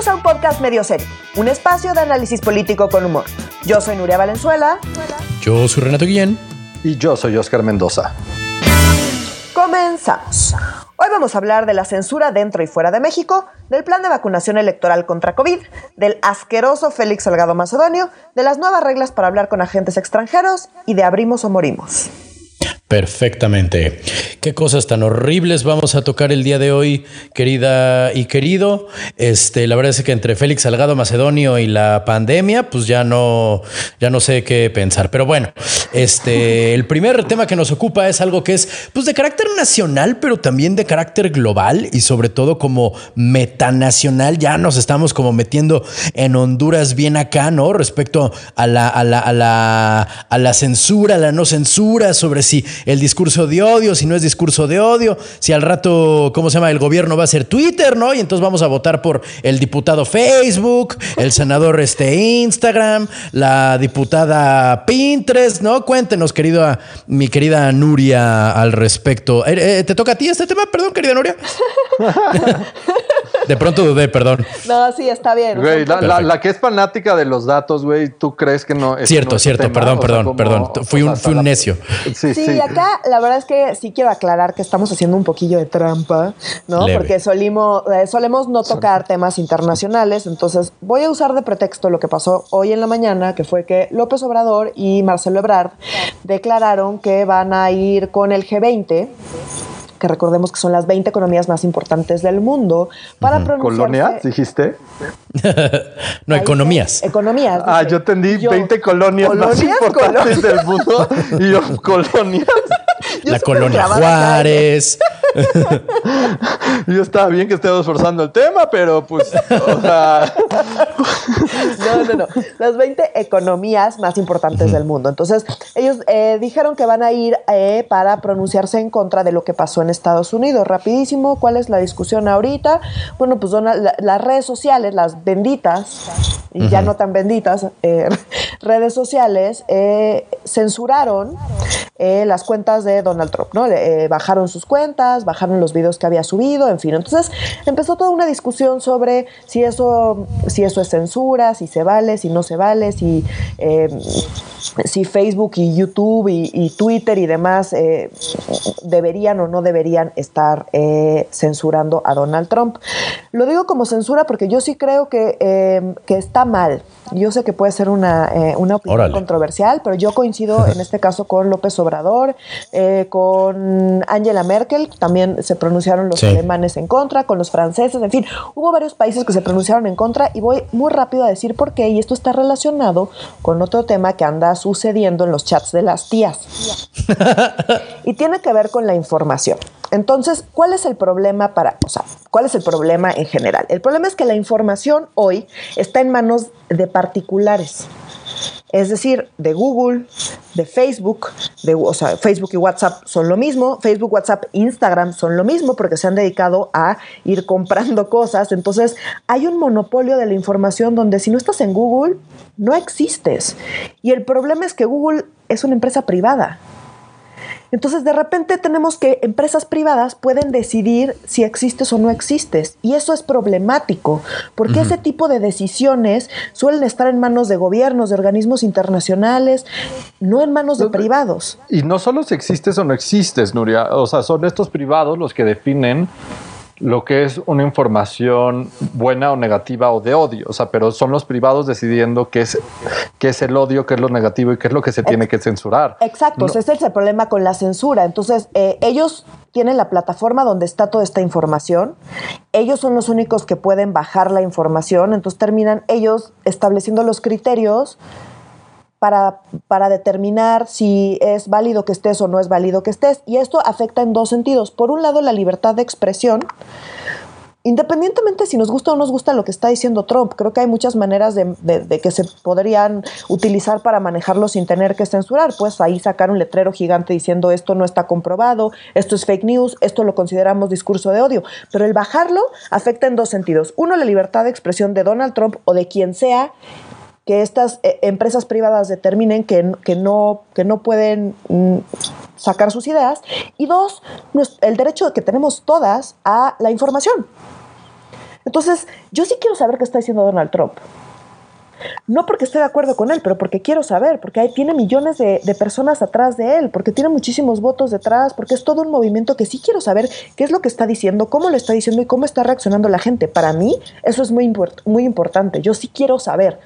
Bienvenidos a un podcast medio serio, un espacio de análisis político con humor. Yo soy Nuria Valenzuela. Yo soy Renato Guillén. Y yo soy Oscar Mendoza. Comenzamos. Hoy vamos a hablar de la censura dentro y fuera de México, del plan de vacunación electoral contra COVID, del asqueroso Félix Salgado Macedonio, de las nuevas reglas para hablar con agentes extranjeros y de abrimos o morimos. Perfectamente. Qué cosas tan horribles vamos a tocar el día de hoy, querida y querido. Este, la verdad es que entre Félix Salgado Macedonio y la pandemia, pues ya no, ya no sé qué pensar. Pero bueno, este, el primer tema que nos ocupa es algo que es, pues, de carácter nacional, pero también de carácter global y sobre todo como metanacional. Ya nos estamos como metiendo en Honduras bien acá, ¿no? Respecto a la, a la, a la, a la censura, a la no censura, sobre si el discurso de odio, si no es discurso de odio, si al rato, ¿cómo se llama? El gobierno va a ser Twitter, ¿no? Y entonces vamos a votar por el diputado Facebook, el senador este Instagram, la diputada Pinterest, ¿no? Cuéntenos, querido, mi querida Nuria, al respecto. Eh, eh, ¿Te toca a ti este tema? Perdón, querida Nuria. De pronto dudé, perdón. No, sí, está bien. Güey, la, que es fanática de los datos, güey, ¿tú crees que no? Cierto, cierto, perdón, perdón, perdón. Fui un, fui un necio. Sí, sí, acá la verdad es que sí quiero aclarar que estamos haciendo un poquillo de trampa, ¿no? Porque solimos, eh, solemos no tocar temas internacionales, entonces voy a usar de pretexto lo que pasó hoy en la mañana, que fue que López Obrador y Marcelo Ebrard declararon que van a ir con el G20 que recordemos que son las 20 economías más importantes del mundo, para uh ¿Colonias, dijiste? no, economías. Economías. Ah, yo entendí 20 colonias, más importantes del mundo y yo, colonias. la colonia Juárez. Yo estaba bien que estemos forzando el tema, pero pues, o sea... No, no, no. Las 20 economías más importantes del mundo. Entonces, ellos eh, dijeron que van a ir eh, para pronunciarse en contra de lo que pasó en Estados Unidos. Rapidísimo, ¿cuál es la discusión ahorita? Bueno, pues las redes sociales, las benditas, y ya no tan benditas, eh, redes sociales, censuraron las cuentas de Donald Trump, ¿no? bajaron sus cuentas, bajaron los videos que había subido, en fin. Entonces empezó toda una discusión sobre si eso, si eso es censura, si se vale, si no se vale, si, eh, si Facebook y YouTube y, Twitter y demás eh, deberían o no deberían estar eh, censurando a Donald Trump. Lo digo como censura porque yo sí creo que, que está mal. Yo sé que puede ser una, una opinión controversial, pero yo coincido en este caso con López Obrador, con Angela Merkel, también se pronunciaron los alemanes en contra, con los franceses, en fin, hubo varios países que se pronunciaron en contra y voy muy rápido a decir por qué, y esto está relacionado con otro tema que anda sucediendo en los chats de las tías. y tiene que ver con la información. Entonces, ¿cuál es el problema para, o sea, cuál es el problema en general? El problema es que la información hoy está en manos de particulares es decir, de Google, de Facebook, de, o sea, Facebook y WhatsApp son lo mismo, Facebook, WhatsApp, Instagram son lo mismo porque se han dedicado a ir comprando cosas. Entonces, hay un monopolio de la información donde si no estás en Google, no existes. Y el problema es que Google es una empresa privada. Entonces, de repente tenemos que empresas privadas pueden decidir si existes o no existes. Y eso es problemático, porque ese tipo de decisiones suelen estar en manos de gobiernos, de organismos internacionales, no en manos de privados. Y no solo si existes o no existes, Nuria, o sea, son estos privados los que definen lo que es una información buena o negativa o de odio, o sea, pero son los privados decidiendo qué es, qué es el odio, qué es lo negativo y qué es lo que se tiene que censurar. Exacto, ese es el problema con la censura. Entonces, eh, ellos tienen la plataforma donde está toda esta información, ellos son los únicos que pueden bajar la información, entonces terminan ellos estableciendo los criterios para, para, determinar si es válido que estés o no es válido que estés. Y esto afecta en dos sentidos. Por un lado, la libertad de expresión. Independientemente si nos gusta o no nos gusta lo que está diciendo Trump, creo que hay muchas maneras de, de, que se podrían utilizar para manejarlo sin tener que censurar. Pues ahí sacar un letrero gigante diciendo esto no está comprobado, esto es fake news, esto lo consideramos discurso de odio. Pero el bajarlo afecta en dos sentidos. Uno, la libertad de expresión de Donald Trump o de quien sea que estas eh, empresas privadas determinen que, que, no, que no pueden mm, sacar sus ideas. Y dos, el derecho que tenemos todas a la información. Entonces, yo sí quiero saber qué está diciendo Donald Trump. No porque esté de acuerdo con él, pero porque quiero saber, porque ahí tiene millones de, personas atrás de él, porque tiene muchísimos votos detrás, porque es todo un movimiento que sí quiero saber qué es lo que está diciendo, cómo lo está diciendo y cómo está reaccionando la gente. Para mí eso es muy, muy importante. Yo sí quiero saber.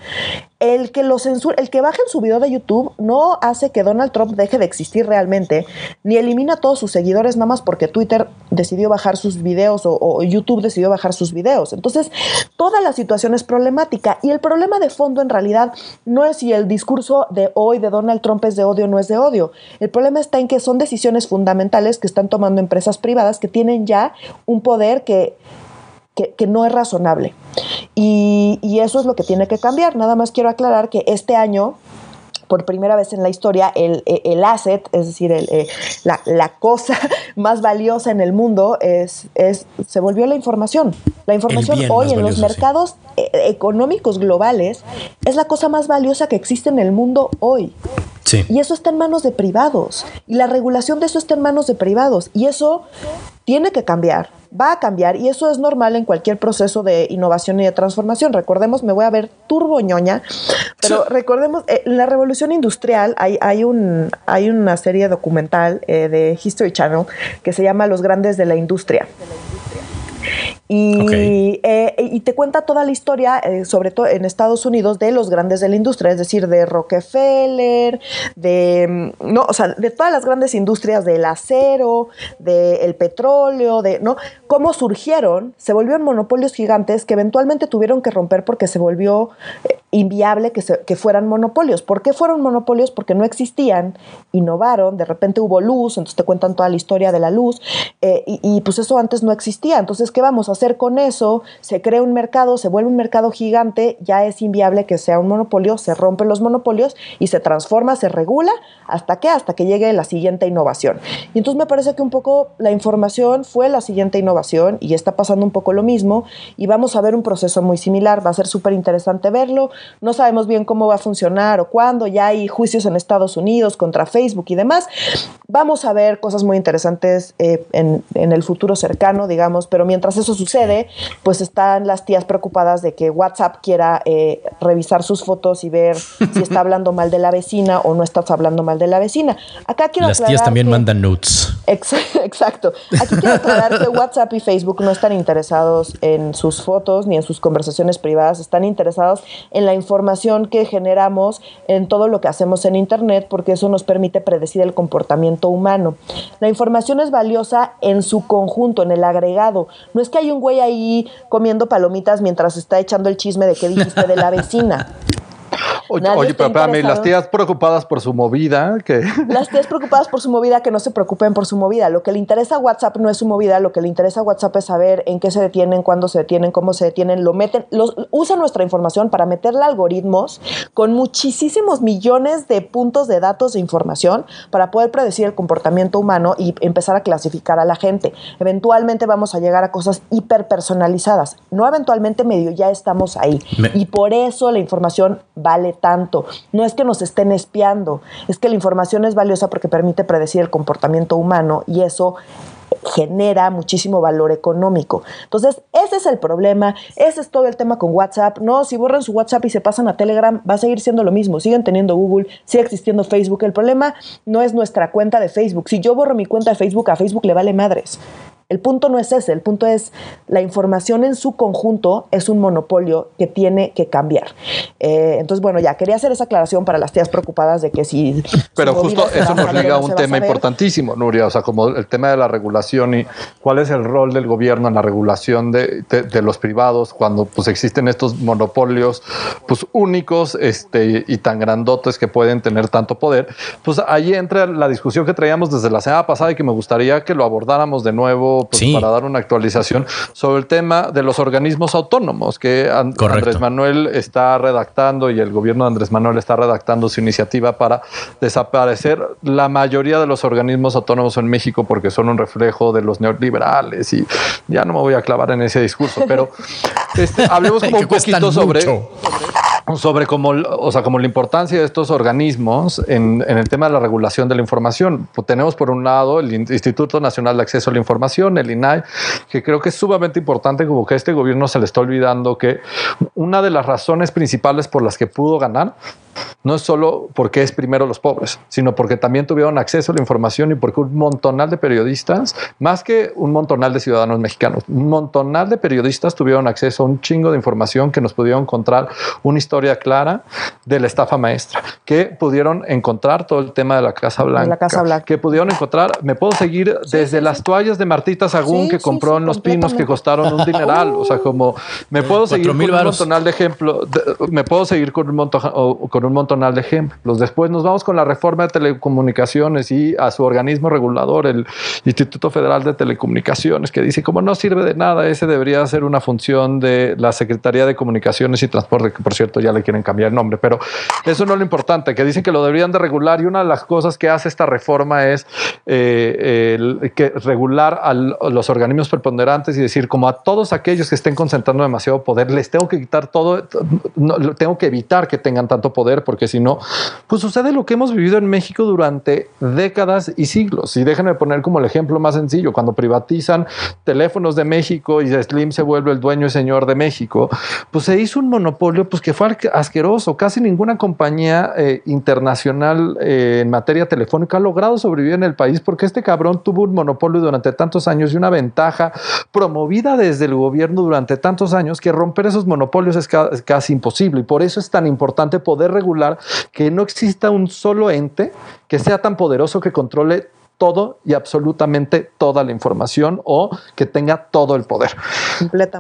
El que lo censure, el que baje en su video de YouTube no hace que Donald Trump deje de existir realmente, ni elimina a todos sus seguidores nada más porque Twitter decidió bajar sus videos o, YouTube decidió bajar sus videos. Entonces, toda la situación es problemática y el problema de fondo en realidad no es si el discurso de hoy de Donald Trump es de odio o no es de odio. El problema está en que son decisiones fundamentales que están tomando empresas privadas que tienen ya un poder que que, no es razonable. Y, eso es lo que tiene que cambiar. Nada más quiero aclarar que este año por primera vez en la historia, el, el asset, es decir, el, eh, la, la, cosa más valiosa en el mundo, es, es, se volvió la información. La información hoy en los mercados eh, económicos globales es la cosa más valiosa que existe en el mundo hoy. Sí. Y eso está en manos de privados. Y la regulación de eso está en manos de privados. Y eso tiene que cambiar va a cambiar y eso es normal en cualquier proceso de innovación y de transformación. Recordemos, me voy a ver turboñoña, pero recordemos, en eh, la revolución industrial hay, hay, un, hay una serie documental eh, de History Channel que se llama Los grandes de la industria. Y, eh, y, te cuenta toda la historia, eh, sobre todo en Estados Unidos, de los grandes de la industria, es decir, de Rockefeller, de, mm, no, o sea, de todas las grandes industrias del acero, del petróleo, de, ¿no? Cómo surgieron, se volvieron monopolios gigantes que eventualmente tuvieron que romper porque se volvió eh, inviable que, que fueran monopolios. ¿Por qué fueron monopolios? Porque no existían, innovaron, de repente hubo luz, entonces te cuentan toda la historia de la luz, y, y pues eso antes no existía. Entonces, ¿qué vamos a hacer con eso? Se crea un mercado, se vuelve un mercado gigante, ya es inviable que sea un monopolio, se rompen los monopolios y se transforma, se regula, ¿hasta qué? Hasta que llegue la siguiente innovación. Y entonces me parece que un poco la información fue la siguiente innovación y está pasando un poco lo mismo y vamos a ver un proceso muy similar, va a ser súper interesante verlo, no sabemos bien cómo va a funcionar o cuándo, ya hay juicios en Estados Unidos contra Facebook y demás, vamos a ver cosas muy interesantes eh, en, en el futuro cercano, digamos, pero mientras eso sucede, pues están las tías preocupadas de que WhatsApp quiera eh, revisar sus fotos y ver si está hablando mal de la vecina o no estás hablando mal de la vecina. Acá quiero Las tías también mandan notes. Exacto. Aquí quiero aclarar que WhatsApp y Facebook no están interesados en sus fotos ni en sus conversaciones privadas, están interesados en la información que generamos en todo lo que hacemos en Internet porque eso nos permite predecir el comportamiento humano. La información es valiosa en su conjunto, en el agregado. No es que hay un güey ahí comiendo palomitas mientras está echando el chisme de qué dijiste de la vecina. Oye, pero espérame, las tías preocupadas por su movida, que... Las tías preocupadas por su movida, que no se preocupen por su movida. Lo que le interesa a WhatsApp no es su movida, lo que le interesa a WhatsApp es saber en qué se detienen, cuándo se detienen, cómo se detienen, lo meten, los, usan nuestra información para meterle algoritmos con muchísimos millones de puntos de datos de información para poder predecir el comportamiento humano y empezar a clasificar a la gente. Eventualmente vamos a llegar a cosas hiperpersonalizadas. No eventualmente medio, ya estamos ahí. Y por eso la información vale tanto. No es que nos estén espiando, es que la información es valiosa porque permite predecir el comportamiento humano y eso genera muchísimo valor económico. Entonces, ese es el problema, ese es todo el tema con WhatsApp. No, si borran su WhatsApp y se pasan a Telegram, va a seguir siendo lo mismo. Siguen teniendo Google, sigue existiendo Facebook. El problema no es nuestra cuenta de Facebook. Si yo borro mi cuenta de Facebook, a Facebook le vale madres. El punto no es ese, el punto es la información en su conjunto es un monopolio que tiene que cambiar. Eh, entonces, bueno, ya quería hacer esa aclaración para las tías preocupadas de que si... Pero justo eso nos liga a un tema importantísimo, Nuria, o sea, como el tema de la regulación y cuál es el rol del gobierno en la regulación de, los privados cuando pues existen estos monopolios pues únicos este, y tan grandotes que pueden tener tanto poder. Pues ahí entra la discusión que traíamos desde la semana pasada y que me gustaría que lo abordáramos de nuevo pues, para dar una actualización sobre el tema de los organismos autónomos que Andrés Manuel está redactando y el gobierno de Andrés Manuel está redactando su iniciativa para desaparecer la mayoría de los organismos autónomos en México porque son un reflejo de los neoliberales y ya no me voy a clavar en ese discurso, pero este, hablemos como un poquito sobre sobre cómo, o sea, como la importancia de estos organismos en, en, el tema de la regulación de la información. Pues tenemos por un lado el Instituto Nacional de Acceso a la Información, el INAI, que creo que es sumamente importante, como que a este gobierno se le está olvidando que una de las razones principales por las que pudo ganar no es solo porque es primero los pobres, sino porque también tuvieron acceso a la información y porque un montonal de periodistas, más que un montonal de ciudadanos mexicanos, un montonal de periodistas tuvieron acceso a un chingo de información que nos pudieron encontrar una historia clara de la estafa maestra, que pudieron encontrar todo el tema de la Casa Blanca, la Casa Blanca. que pudieron encontrar, me puedo seguir Sí, desde sí, las sí. toallas de Martita Sagún Sí, que compró sí, en Los Pinos que costaron un dineral, o sea, como me puedo seguir con 4,000 un montonal de ejemplos, de- me puedo seguir con un, monto- o con un montonal de ejemplos. Después nos vamos con la reforma de telecomunicaciones y a su organismo regulador, el Instituto Federal de Telecomunicaciones, que dice como no sirve de nada, ese debería ser una función de la Secretaría de Comunicaciones y Transporte, que por cierto ya le quieren cambiar el nombre, pero eso no es lo importante, que dicen que lo deberían de regular y una de las cosas que hace esta reforma es eh, regular a los organismos preponderantes y decir como a todos aquellos que estén concentrando demasiado poder, les tengo que quitar todo, tengo que evitar que tengan tanto poder, porque si no, pues sucede lo que hemos vivido en México durante décadas y siglos. Y déjenme poner como el ejemplo más sencillo, cuando privatizan teléfonos de México y Slim se vuelve el dueño y señor de México, pues se hizo un monopolio pues que fue asqueroso. Casi ninguna compañía eh, internacional eh, en materia telefónica ha logrado sobrevivir en el país porque este cabrón tuvo un monopolio durante tantos años y una ventaja promovida desde el gobierno durante tantos años que romper esos monopolios es, es casi imposible. Y por eso es tan importante poder regular que no exista un solo ente que sea tan poderoso que controle todo y absolutamente toda la información o que tenga todo el poder.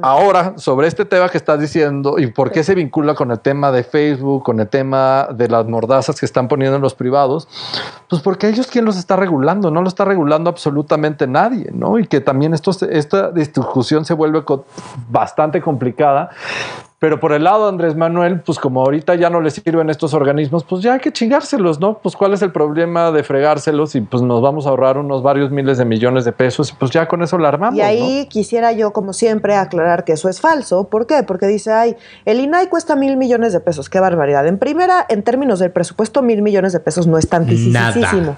Ahora, sobre este tema que estás diciendo y por qué se vincula con el tema de Facebook, con el tema de las mordazas que están poniendo en los privados, pues porque ellos quién los está regulando, no lo está regulando absolutamente nadie, ¿no? Y que también esto, esta discusión se vuelve bastante complicada. Pero por el lado de Andrés Manuel, pues como ahorita ya no le sirven estos organismos, pues ya hay que chingárselos, ¿no? Pues cuál es el problema de fregárselos y pues nos vamos a ahorrar unos varios miles de millones de pesos y pues ya con eso la armamos, Y ahí quisiera yo, como siempre, aclarar que eso es falso. ¿Por qué? Porque dice, ay, el INAI cuesta mil millones de pesos. Qué barbaridad. En primera, en términos del presupuesto, mil millones de pesos no es tantísimo.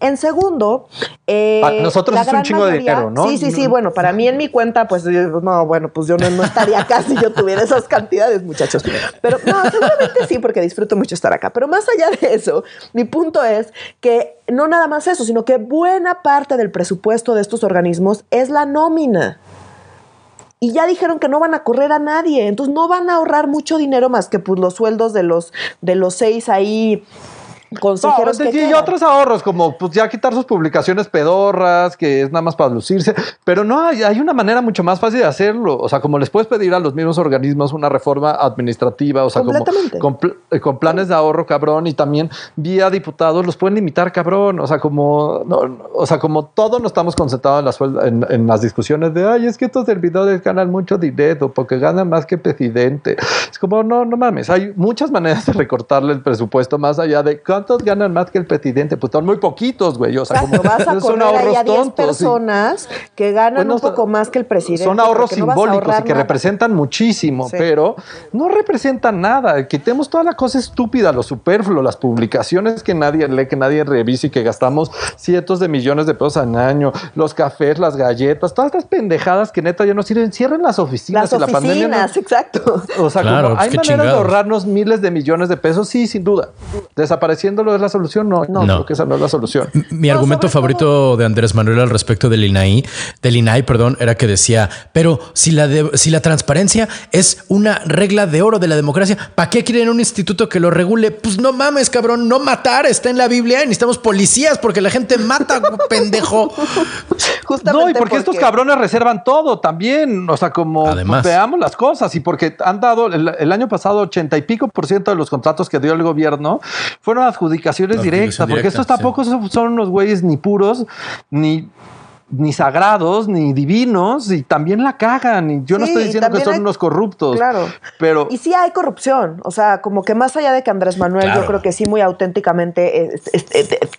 En segundo, eh, Para nosotros la es un chingo de dinero, ¿no? Sí, sí, sí. Bueno, para mí en mi cuenta, pues no, bueno, pues yo no, no estaría acá si yo tuviera esas cantidades, muchachos. Pero no, seguramente sí, porque disfruto mucho estar acá. Pero más allá de eso, mi punto es que no nada más eso, sino que buena parte del presupuesto de estos organismos es la nómina. Y ya dijeron que no van a correr a nadie, entonces no van a ahorrar mucho dinero más que pues, los sueldos de los, de los seis ahí consejeros No, que y, otros ahorros, como pues ya quitar sus publicaciones pedorras, que es nada más para lucirse, pero no, hay, hay una manera mucho más fácil de hacerlo. O sea, como les puedes pedir a los mismos organismos una reforma administrativa, o sea, como con, eh, con planes de ahorro, cabrón, y también vía diputados los pueden limitar, cabrón. O sea, como, no, o sea, como todos no estamos concentrados en las, en, en las discusiones de, ay, es que estos servidores ganan mucho dinero porque ganan más que presidente. Es como, no, no mames, hay muchas maneras de recortarle el presupuesto más allá de cuántos ganan más que el presidente. Pues son muy poquitos, güey. O sea, como vas a son ahorros a 10 tontos. sí. personas que ganan Bueno, un poco más que el presidente. Son ahorros no simbólicos y que nada. representan muchísimo, Sí. pero no representan nada. Quitemos toda la cosa estúpida, lo superfluo, las publicaciones que nadie lee, que nadie revisa y que gastamos cientos de millones de pesos al año, los cafés, las galletas, todas estas pendejadas que neta ya no sirven. Cierren las oficinas. Las y la pandemia no- oficinas, exacto. o sea, Claro, como pues hay maneras de ahorrarnos miles de millones de pesos, sí, sin duda. Desapareciéndolo es la solución, no, no, No. creo que esa no es la solución. Mi No, argumento favorito de Andrés Manuel al respecto del INAI, del INAI, perdón, era que decía, pero si la, de- si la transparencia es una regla de oro de la democracia, ¿para qué quieren un instituto que lo regule? Pues no mames, cabrón, no matar está en la Biblia, necesitamos policías porque la gente mata, pendejo. Justamente No, y porque, estos cabrones reservan todo también. O sea, como Además. veamos las cosas y porque han dado el, el año pasado 80 y pico por ciento de los contratos que dio el gobierno fueron adjudicaciones directas, porque estos tampoco son, son unos güeyes ni puros ni ni sagrados, ni divinos, y también la cagan. Y yo no estoy diciendo que son unos corruptos. Claro. Pero. Y sí hay corrupción. O sea, como que más allá de que Andrés Manuel, yo creo que sí, muy auténticamente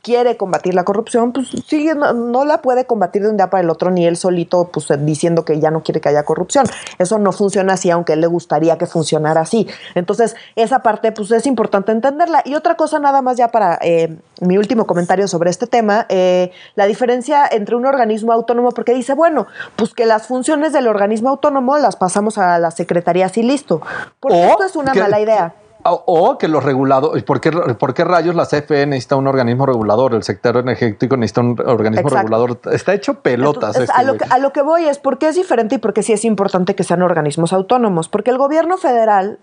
quiere combatir la corrupción, pues sí, no, la puede combatir de un día para el otro, ni él solito, pues diciendo que ya no quiere que haya corrupción. Eso no funciona así, aunque él le gustaría que funcionara así. Entonces, esa parte, pues es importante entenderla. Y otra cosa, nada más ya para eh, mi último comentario sobre este tema, eh, la diferencia entre un organismo autónomo, porque dice, bueno, pues que las funciones del organismo autónomo las pasamos a las secretarías y listo. Porque esto es una mala idea. O, que los reguladores, ¿por qué, ¿por qué rayos la CFE necesita un organismo regulador? El sector energético necesita un organismo regulador. Está hecho pelotas. a, lo que, a, lo que, voy es por qué es diferente y por qué sí es importante que sean organismos autónomos. Porque el gobierno federal,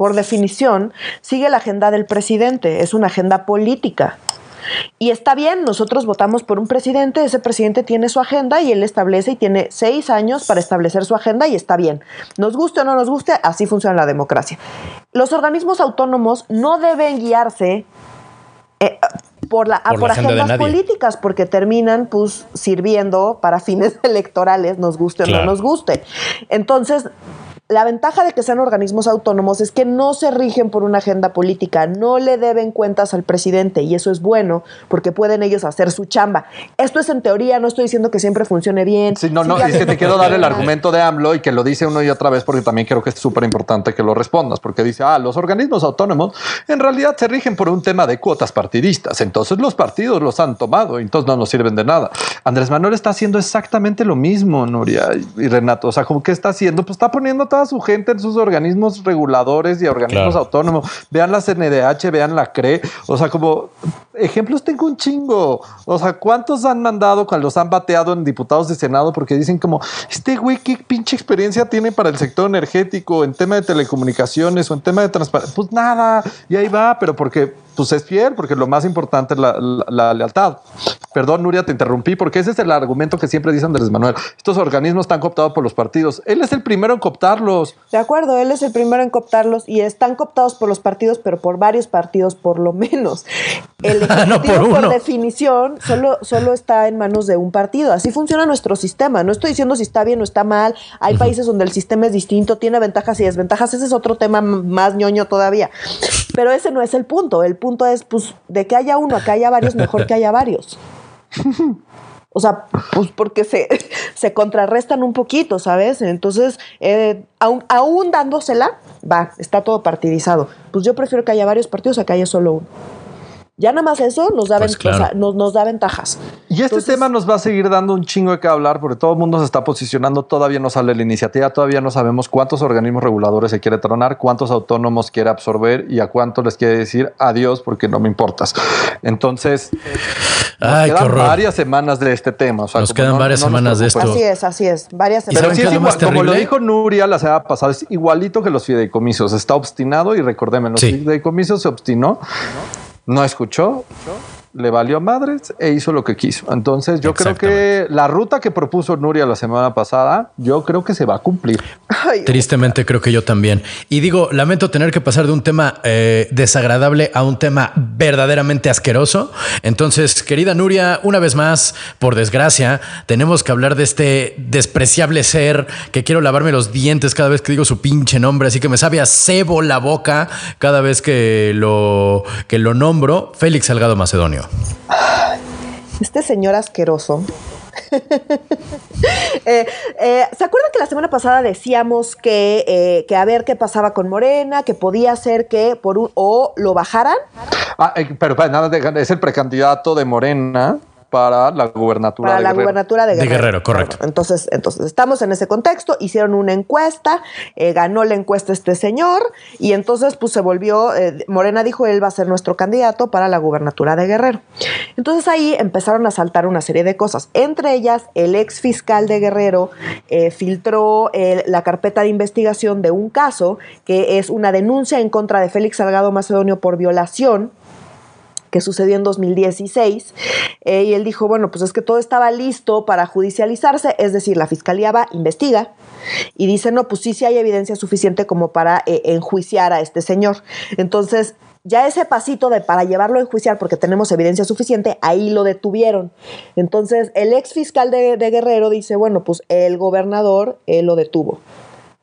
por definición, sigue la agenda del presidente, es una agenda política. Y está bien, nosotros votamos por un presidente, ese presidente tiene su agenda y él establece y tiene seis años para establecer su agenda y está bien. Nos guste o no nos guste, así funciona la democracia. Los organismos autónomos no deben guiarse eh, por, la, por, agendas políticas, porque terminan pues sirviendo para fines electorales, nos guste o no nos guste. Entonces, la ventaja de que sean organismos autónomos es que no se rigen por una agenda política, no le deben cuentas al presidente y eso es bueno porque pueden ellos hacer su chamba. Esto es en teoría, no estoy diciendo que siempre funcione bien. Sí, no, no, es que te quiero dar el argumento de AMLO y que lo dice uno y otra vez porque también creo que es súper importante que lo respondas porque dice, ah, los organismos autónomos en realidad se rigen por un tema de cuotas partidistas, entonces los partidos los han tomado, entonces no nos sirven de nada. Andrés Manuel está haciendo exactamente lo mismo, Nuria y Renato, o sea, como que está haciendo, pues está poniendo todo su gente en sus organismos reguladores y organismos autónomos. Vean la CNDH, vean la CRE. O sea, como ejemplos tengo un chingo. O sea, ¿cuántos han mandado cuando los han bateado en diputados de Senado? Porque dicen como, este güey, ¿qué pinche experiencia tiene para el sector energético, en tema de telecomunicaciones o en tema de transparencia? Pues nada, y ahí va, pero porque pues es fiel, porque lo más importante es la, lealtad. Perdón, Nuria, te interrumpí, porque ese es el argumento que siempre dice Andrés Manuel. Estos organismos están cooptados por los partidos. Él es el primero en cooptarlos. De acuerdo, él es el primero en cooptarlos y están cooptados por los partidos, pero por varios partidos por lo menos. El ejecutivo, por, definición, solo, solo está en manos de un partido. Así funciona nuestro sistema. No estoy diciendo si está bien o está mal. Hay países donde el sistema es distinto, tiene ventajas y desventajas. Ese es otro tema más ñoño todavía. Pero ese no es el punto. El punto es, pues, de que haya uno a que haya varios, mejor que haya varios. O sea, pues porque se, se contrarrestan un poquito, ¿sabes? Entonces, eh, aún, aún dándosela, va, está todo partidizado. Pues yo prefiero que haya varios partidos a que haya solo uno. Ya nada más eso nos da, pues nos, da ventajas. Y este tema nos va a seguir dando un chingo de qué hablar porque todo el mundo se está posicionando, todavía no sale la iniciativa, todavía no sabemos cuántos organismos reguladores se quiere tronar, cuántos autónomos quiere absorber y a cuánto les quiere decir adiós porque no me importas. Entonces, nos quedan varias semanas de este tema. nos quedan varias semanas de esto. Así es, así es, varias semanas. Pero como lo dijo Nuria la semana pasada, es igualito que los fideicomisos, está obstinado y recordemos, los fideicomisos se obstinó no escuchó, le valió madres e hizo lo que quiso. Entonces yo creo que la ruta que propuso Nuria la semana pasada, yo creo que se va a cumplir. Tristemente creo que yo también. Y digo, lamento tener que pasar de un tema eh, desagradable a un tema verdaderamente asqueroso. Entonces, querida Nuria, una vez más, por desgracia, tenemos que hablar de este despreciable ser que quiero lavarme los dientes cada vez que digo su pinche nombre, así que me sabe a cebo la boca cada vez que lo, que lo nombro, Félix Salgado Macedonio. Este señor asqueroso. Eh, eh, ¿Se acuerdan que la semana pasada decíamos que, eh, que, a ver qué pasaba con Morena, que podía ser que por un o lo bajaran? Ah, pero, pero nada, es el precandidato de Morena para la gubernatura para la gubernatura de Guerrero. De Guerrero, correcto. Entonces, entonces, estamos en ese contexto, hicieron una encuesta, eh, ganó la encuesta este señor, y entonces pues se volvió, eh, Morena dijo, él va a ser nuestro candidato para la gubernatura de Guerrero. Entonces ahí empezaron a saltar una serie de cosas, entre ellas el ex fiscal de Guerrero eh, filtró la carpeta de investigación de un caso que es una denuncia en contra de Félix Salgado Macedonio por violación que sucedió en 2016, Eh, y él dijo, bueno, pues es que todo estaba listo para judicializarse, es decir, la fiscalía va, investiga y dice, no, pues sí, sí hay evidencia suficiente como para eh, enjuiciar a este señor. Entonces, ya ese pasito de para llevarlo a enjuiciar porque tenemos evidencia suficiente, ahí lo detuvieron. Entonces, el ex fiscal de, Guerrero dice, bueno, pues el gobernador él lo detuvo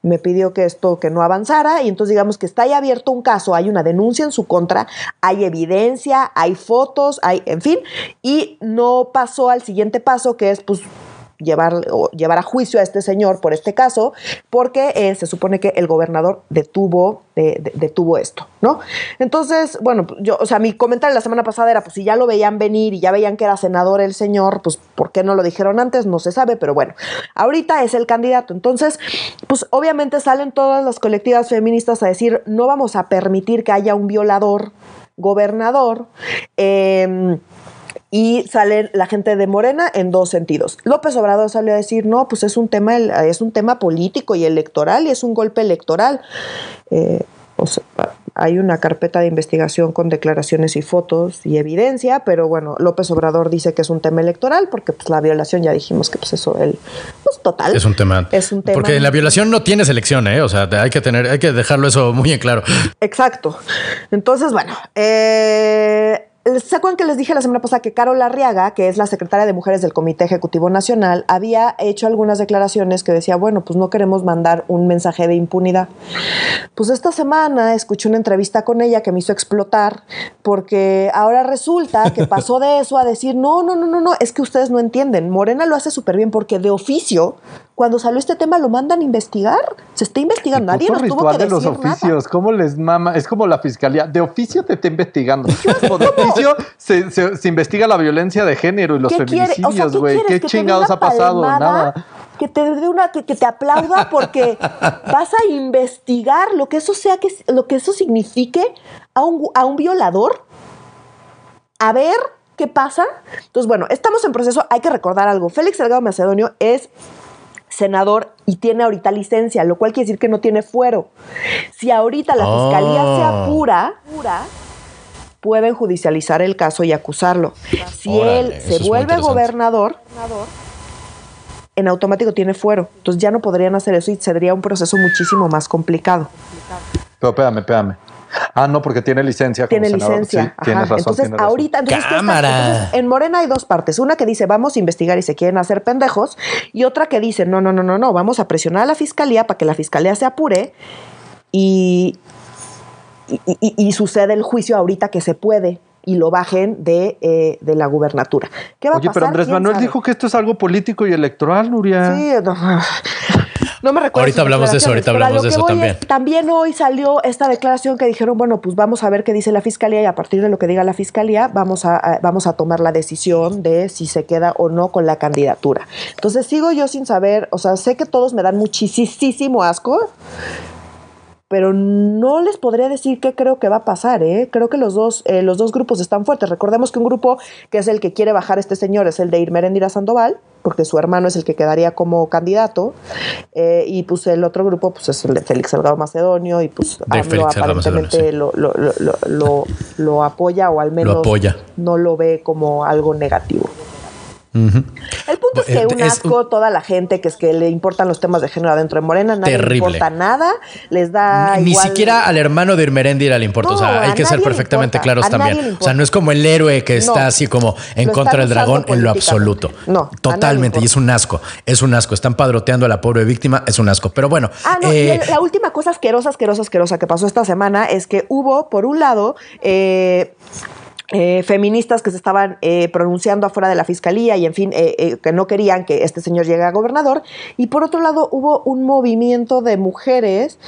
me pidió que esto que no avanzara y entonces digamos que está ahí abierto un caso, hay una denuncia en su contra, hay evidencia, hay fotos, hay, en fin, y no pasó al siguiente paso que es pues llevar, llevar a juicio a este señor por este caso, porque eh, se supone que el gobernador detuvo, detuvo esto, ¿no? Entonces, bueno, yo, o sea, mi comentario la semana pasada era, pues si ya lo veían venir y ya veían que era senador el señor, pues ¿por qué no lo dijeron antes? No se sabe, pero bueno, ahorita es el candidato. Entonces, pues obviamente salen todas las colectivas feministas a decir, no vamos a permitir que haya un violador gobernador. Eh, y sale la gente de Morena en dos sentidos. López Obrador salió a decir, no, pues es un tema, es un tema político y electoral y es un golpe electoral. Eh, o sea, hay una carpeta de investigación con declaraciones y fotos y evidencia, pero bueno, López Obrador dice que es un tema electoral porque pues la violación ya dijimos que pues eso el pues total es un tema es un tema porque en la violación no tiene selección, ¿eh? o sea, hay que tener hay que dejarlo eso muy en claro. Exacto. Entonces, bueno, eh ¿Se acuerdan que les dije la semana pasada que Carol Arriaga, que es la secretaria de Mujeres del Comité Ejecutivo Nacional, había hecho algunas declaraciones que decía, bueno, pues no queremos mandar un mensaje de impunidad? Pues esta semana escuché una entrevista con ella que me hizo explotar, porque ahora resulta que pasó de eso a decir, no, no, no, no, no, es que ustedes no entienden. Morena lo hace súper bien porque de oficio, cuando salió este tema, lo mandan a investigar. Se está investigando. Nadie nos tuvo que de los oficios, ¿cómo les mama? Es como la fiscalía. De oficio te está investigando. de oficio se, se, investiga la violencia de género y los feminicidios, güey. ¿Qué, chingados ha pasado? Nada. Que te dé una, que, te aplauda porque vas a investigar lo que eso sea, que, lo que eso signifique a un, a un violador. A ver qué pasa. Entonces, bueno, estamos en proceso. Hay que recordar algo. Félix Salgado Macedonio es senador y tiene ahorita licencia, lo cual quiere decir que no tiene fuero. Si ahorita la fiscalía se ah. apura, pueden judicializar el caso y acusarlo. Si él se vuelve gobernador, en automático tiene fuero. Entonces ya no podrían hacer eso y sería un proceso muchísimo más complicado. Pero espérame, espérame. Ah, no, porque tiene licencia. tiene licencia. tienes razón. Entonces, ahorita, entonces, en Morena hay dos partes. Una que dice, vamos a investigar y se quieren hacer pendejos. Y otra que dice, no, no, no, no, no, vamos a presionar a la fiscalía para que la fiscalía se apure y, y, sucede el juicio ahorita que se puede y lo bajen de, eh, de la gubernatura. ¿Qué va Oye, a pasar? pero Andrés Manuel dijo que esto es algo político y electoral, Nuria. Sí, no, me recuerdo. Ahorita hablamos de eso, ahorita hablamos de eso también. también hoy salió esta declaración que dijeron, bueno, pues vamos a ver qué dice la fiscalía y a partir de lo que diga la fiscalía vamos a, vamos a tomar la decisión de si se queda o no con la candidatura. Entonces sigo yo sin saber, o sea, sé que todos me dan muchísimo asco pero no les podría decir qué creo que va a pasar. ¿eh? Creo que los dos, eh, los dos grupos están fuertes. Recordemos que un grupo que es el que quiere bajar este señor es el de Irmerendira Sandoval, porque su hermano es el que quedaría como candidato, eh, y pues el otro grupo pues es el de Félix Salgado Macedonio, y pues aparentemente lo, lo, lo, lo, apoya o al menos no lo ve como algo negativo. El punto es que un asco toda la gente que es que le importan los temas de género adentro de Morena, nadie le importa nada, les da Ni siquiera al hermano de Irmerendira le importa, o sea, hay que ser perfectamente claros también. O sea, no es como el héroe que está así como en contra del dragón en lo absoluto. No, totalmente y es un asco, es un asco, están padroteando a la pobre víctima, es un asco, pero bueno. Ah, no, eh, la última cosa asquerosa, asquerosa, asquerosa que pasó esta semana es que hubo por un lado eh, eh, feministas que se estaban eh, pronunciando afuera de la fiscalía y en fin, eh, que no querían que este señor llegue a gobernador. Y por otro lado hubo un movimiento de mujeres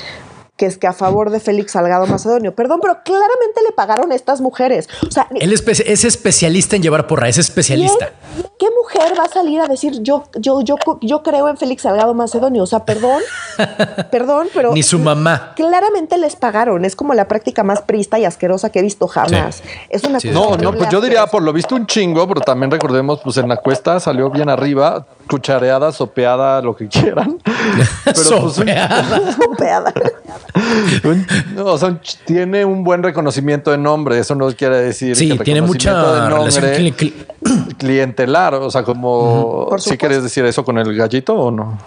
que es que a favor de Félix Salgado Macedonio. Perdón, pero claramente le pagaron a estas mujeres. O sea, él es, especialista en llevar porra, es especialista. ¿Qué mujer va a salir a decir yo, yo, yo, yo creo en Félix Salgado Macedonio? O sea, perdón, perdón, pero. Ni su mamá. Claramente les pagaron. Es como la práctica más prista y asquerosa que he visto jamás. Es una No, no, pues yo diría por lo visto un chingo, pero también recordemos, pues en la cuesta salió bien arriba, cuchareada, sopeada, lo que quieran. Pero pues, sopeada. o sea, tiene un buen reconocimiento de nombre. Eso no quiere decir sí, tiene mucha de nombre clientelar, o sea, como si quieres decir eso con el gallito o no.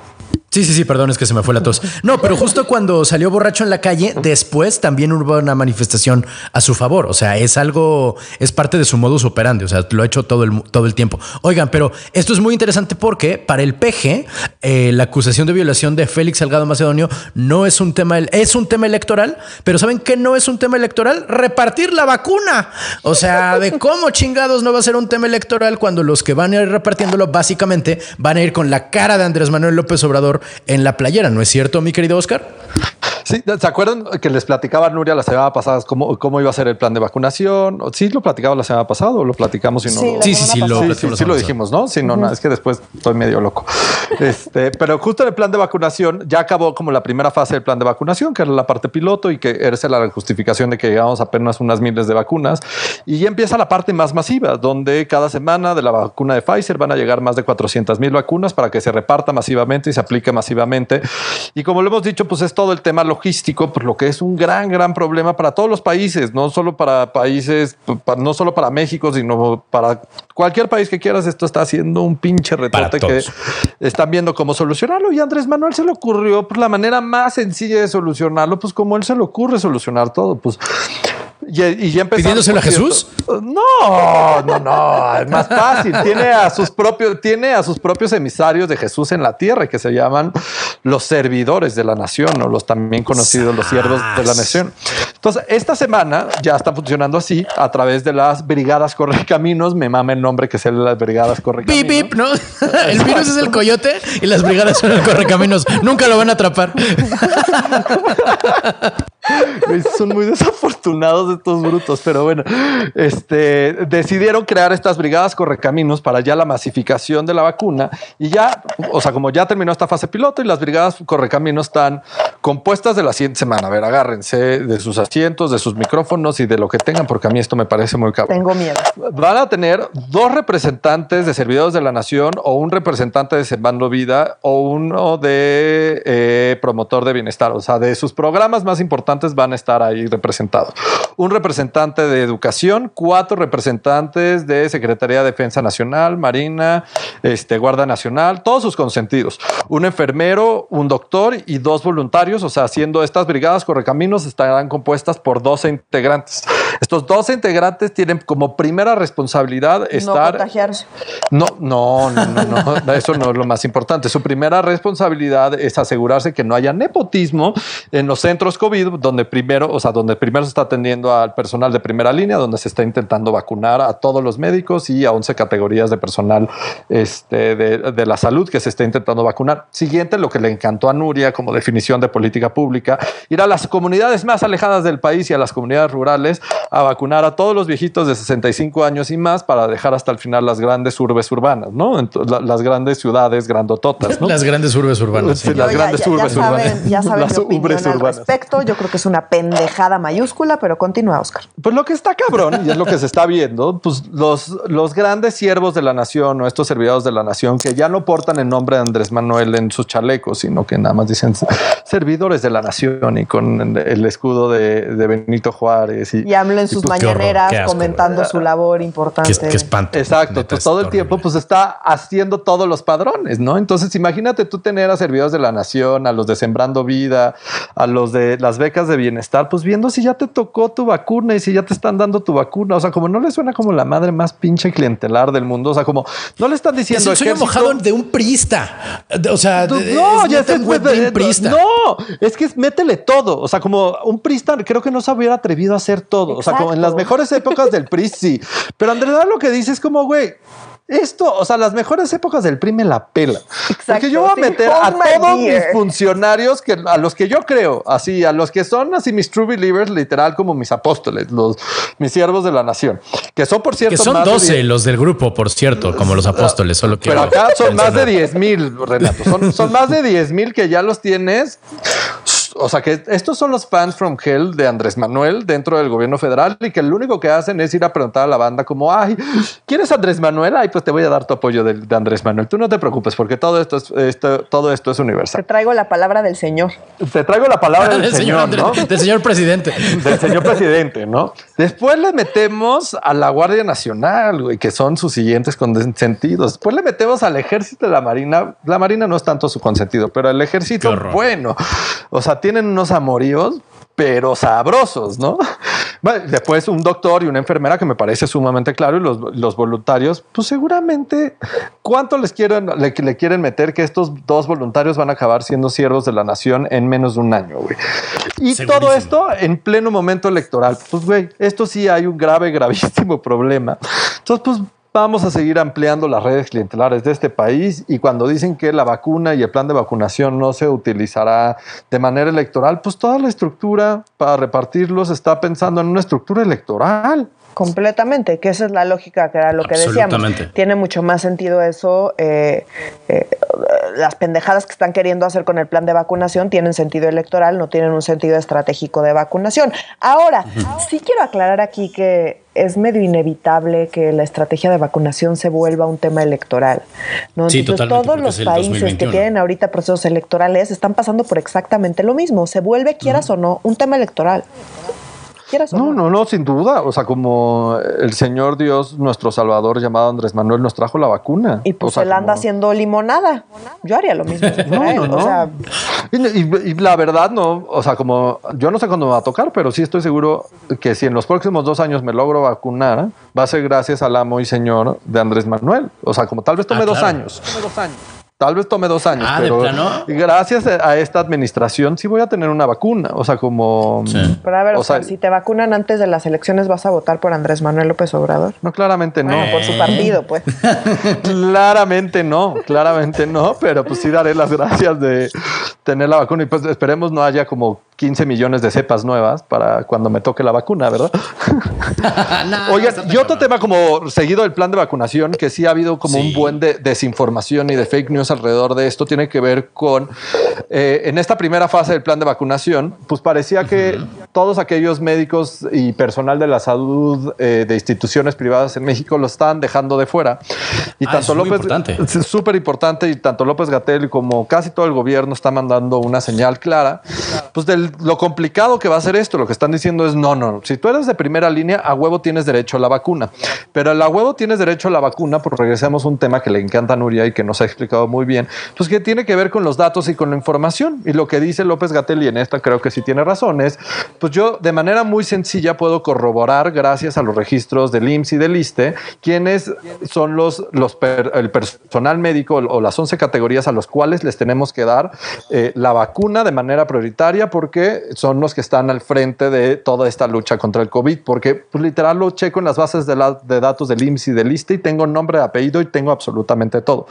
Sí, sí, sí, perdón, es que se me fue la tos. No, pero justo cuando salió borracho en la calle, después también hubo una manifestación a su favor. O sea, es algo, es parte de su modus operandi. O sea, lo ha hecho todo el, todo el tiempo. Oigan, pero esto es muy interesante porque para el PG, eh, la acusación de violación de Félix Salgado Macedonio no es un tema, es un tema electoral, pero ¿saben qué no es un tema electoral? Repartir la vacuna. O sea, de cómo chingados no va a ser un tema electoral cuando los que van a ir repartiéndolo básicamente van a ir con la cara de Andrés Manuel López Obrador en la playera, ¿no es cierto, mi querido Oscar? Sí, ¿se acuerdan que les platicaba Nuria la semana pasada cómo, cómo iba a ser el plan de vacunación? ¿Sí lo platicaba la semana pasada o lo platicamos y no? Sí, lo... sí, sí, sí, lo, sí, lo dijimos, ¿no? Sí, no, no, es que después estoy medio loco. Este, pero justo en el plan de vacunación ya acabó como la primera fase del plan de vacunación, que era la parte piloto y que era la justificación de que llegamos apenas unas miles de vacunas. Y ya empieza la parte más masiva, donde cada semana de la vacuna de Pfizer van a llegar más de 400 mil vacunas para que se reparta masivamente y se aplique masivamente. Y como lo hemos dicho, pues es todo el tema logístico, por lo que es un gran, gran problema para todos los países, no solo para países, no solo para México, sino para cualquier país que quieras. Esto está haciendo un pinche retote que están viendo cómo solucionarlo. Y Andrés Manuel se le ocurrió pues, la manera más sencilla de solucionarlo, pues como él se le ocurre solucionar todo, pues y, y ya ¿Pidiéndoselo a Jesús? No, no, no. Es más fácil. Tiene a sus propios, tiene a sus propios emisarios de Jesús en la tierra, que se llaman los servidores de la nación, o los también conocidos los siervos de la nación. Entonces, esta semana ya está funcionando así a través de las brigadas correcaminos. Me mama el nombre que es las brigadas correcaminos. Bip, bip, ¿no? El virus es el coyote y las brigadas son el correcaminos. Nunca lo van a atrapar. Son muy desafortunados estos brutos, pero bueno, este, decidieron crear estas brigadas correcaminos para ya la masificación de la vacuna y ya, o sea, como ya terminó esta fase piloto y las brigadas correcaminos están compuestas de la siguiente semana. A ver, agárrense de sus asientos, de sus micrófonos y de lo que tengan, porque a mí esto me parece muy cabrón. Tengo miedo. Van a tener dos representantes de servidores de la nación o un representante de Sembrando Vida o uno de eh, promotor de bienestar, o sea, de sus programas más importantes van a estar ahí representados. Un representante de educación, cuatro representantes de Secretaría de Defensa Nacional, Marina, este, Guardia Nacional, todos sus consentidos. Un enfermero, un doctor y dos voluntarios, o sea, haciendo estas brigadas correcaminos estarán compuestas por 12 integrantes. Estos 12 integrantes tienen como primera responsabilidad estar... No contagiarse. No, no, no, no, no, eso no es lo más importante. Su primera responsabilidad es asegurarse que no haya nepotismo en los centros COVID donde primero, o sea, donde primero se está atendiendo al personal de primera línea, donde se está intentando vacunar a todos los médicos y a 11 categorías de personal este, de, la salud que se está intentando vacunar. Siguiente, lo que le encantó a Nuria como definición de política pública, ir a las comunidades más alejadas del país y a las comunidades rurales a vacunar a todos los viejitos de 65 años y más para dejar hasta el final las grandes urbes urbanas, ¿no? las grandes ciudades grandototas, ¿no? Las grandes urbes urbanas. Sí, las grandes urbes urbanas. Ya saben las urbes urbanas. respecto. Yo creo que es una pendejada mayúscula, pero continúa, Oscar. Pues lo que está cabrón, y es lo que se está viendo, pues los, los grandes siervos de la nación o estos servidores de la nación que ya no portan el nombre de Andrés Manuel en sus chalecos, sino que nada más dicen servidores de la nación y con el escudo de, Benito Juárez. Y, y en sus pues, mañaneras comentando su labor importante. Qué, espanto. Exacto, pues todo el tiempo pues está haciendo todos los padrones, ¿no? Entonces imagínate tú tener a servidores de la nación, a los de Sembrando Vida, a los de las becas de bienestar, pues viendo si ya te tocó tu vacuna y si ya te están dando tu vacuna. O sea, como no le suena como la madre más pinche clientelar del mundo. O sea, como no le están diciendo. Es un mojado de un priista. O sea, no, ya es de un priista. No, es que es, métele todo. O sea, como un priista creo que no se hubiera atrevido a hacer todo. O sea, como en las mejores épocas del PRI, sí. Pero Andrés lo que dice es como, güey, esto, o sea, las mejores épocas del PRI me la pela. Exacto, porque yo voy a meter a todos mis funcionarios que a los que yo creo, así, a los que son así mis true believers, literal como mis apóstoles, los mis siervos de la nación, que son por cierto que son 12 los del grupo, por cierto, como los apóstoles, solo que Pero acá son más de 10 mil, Renato, son, son más de 10 mil que ya los tienes o sea, que estos son los fans from hell de Andrés Manuel dentro del gobierno federal y que lo único que hacen es ir a preguntar a la banda como, ay, ¿quieres Andrés Manuel? Ay, pues te voy a dar tu apoyo de, de Andrés Manuel. Tú no te preocupes porque todo esto es, esto, todo esto es Te universal. traigo la palabra del Señor. Te traigo la palabra del, del señor, señor, ¿no? Del señor presidente. del señor presidente, ¿no? Después le metemos a la Guardia Nacional, güey, que son sus siguientes consentidos. Después le metemos al ejército de la Marina. La Marina no es tanto su consentido, pero el ejército, bueno. O sea, tienen unos amoríos, pero sabrosos, ¿no? Bueno, después un doctor y una enfermera que me parece sumamente claro y los, los voluntarios, pues seguramente cuánto les quieren, le, le quieren meter que estos dos voluntarios van a acabar siendo siervos de la nación en menos de un año, güey. Y Segurísimo. todo esto en pleno momento electoral. Pues, güey, esto sí hay un grave, gravísimo problema. Entonces, pues vamos a seguir ampliando las redes clientelares de este país y cuando dicen que la vacuna y el plan de vacunación no se utilizará de manera electoral, pues toda la estructura para repartirlos está pensando en una estructura electoral. Completamente, que esa es la lógica que era lo que decíamos. Absolutamente. Tiene mucho más sentido eso. eh, eh, las pendejadas que están queriendo hacer con el plan de vacunación tienen sentido electoral, no tienen un sentido estratégico de vacunación. Ahora, sí quiero aclarar aquí que es medio inevitable que la estrategia de vacunación se vuelva un tema electoral. ¿no? Sí, Entonces, todos los países que 2021. tienen ahorita procesos electorales están pasando por exactamente lo mismo. Se vuelve, quieras o no, un tema electoral. Quieras o No, no, no, sin duda. O sea, como el Señor Dios, nuestro Salvador llamado Andrés Manuel, nos trajo la vacuna. Y pues O sea, él anda haciendo limonada. Yo haría lo mismo. No, él. no, O no. sea, Y, y- y la verdad, no, o sea, como yo no sé cuándo me va a tocar, pero sí estoy seguro que si en los próximos dos años me logro vacunar, va a ser gracias al amo y señor de Andrés Manuel. O sea, como tal vez tome Ah, dos claro. años. Tal vez tome dos años, Ah, ¿de pero plano? gracias a esta administración sí voy a tener una vacuna. O sea, como... Sí. pero a ver, O o sea, sea- si te vacunan antes de las elecciones, ¿vas a votar por Andrés Manuel López Obrador? No, claramente no. Bueno, por su partido, pues. Claramente no, claramente no, pero pues sí daré las gracias de tener la vacuna y pues esperemos no haya como 15 millones de cepas nuevas para cuando me toque la vacuna, ¿verdad? No, Oigan, está y otro tema como seguido del plan de vacunación, que sí ha habido como Sí. un buen de desinformación y de fake news alrededor de esto, tiene que ver con, eh, en esta primera fase del plan de vacunación, pues parecía que todos aquellos médicos y personal de la salud eh, de instituciones privadas en México lo estaban dejando de fuera. Y Ah, tanto es López, súper importante y tanto López Gatel como casi todo el gobierno está mandando una señal clara, pues lo complicado que va a ser esto. Lo que están diciendo es, no, no, si tú eres de primera línea, a huevo tienes derecho a la vacuna. Pero a huevo tienes derecho a la vacuna, porque regresamos a un tema que le encanta a Nuria y que nos ha explicado muy bien, pues que tiene que ver con los datos y con la información. Y lo que dice López Gatel, y en esta creo que sí tiene razón, es, pues yo de manera muy sencilla puedo corroborar, gracias a los registros del IMSS y del ISTE, quiénes son los, los per- el personal médico o las 11 categorías a los cuales les tenemos que dar eh, la vacuna de manera prioritaria porque son los que están al frente de toda esta lucha contra el COVID. Porque pues, literal lo checo en las bases de, la- de datos del IMSS y del ISTE y tengo nombre, apellido y tengo absolutamente todo.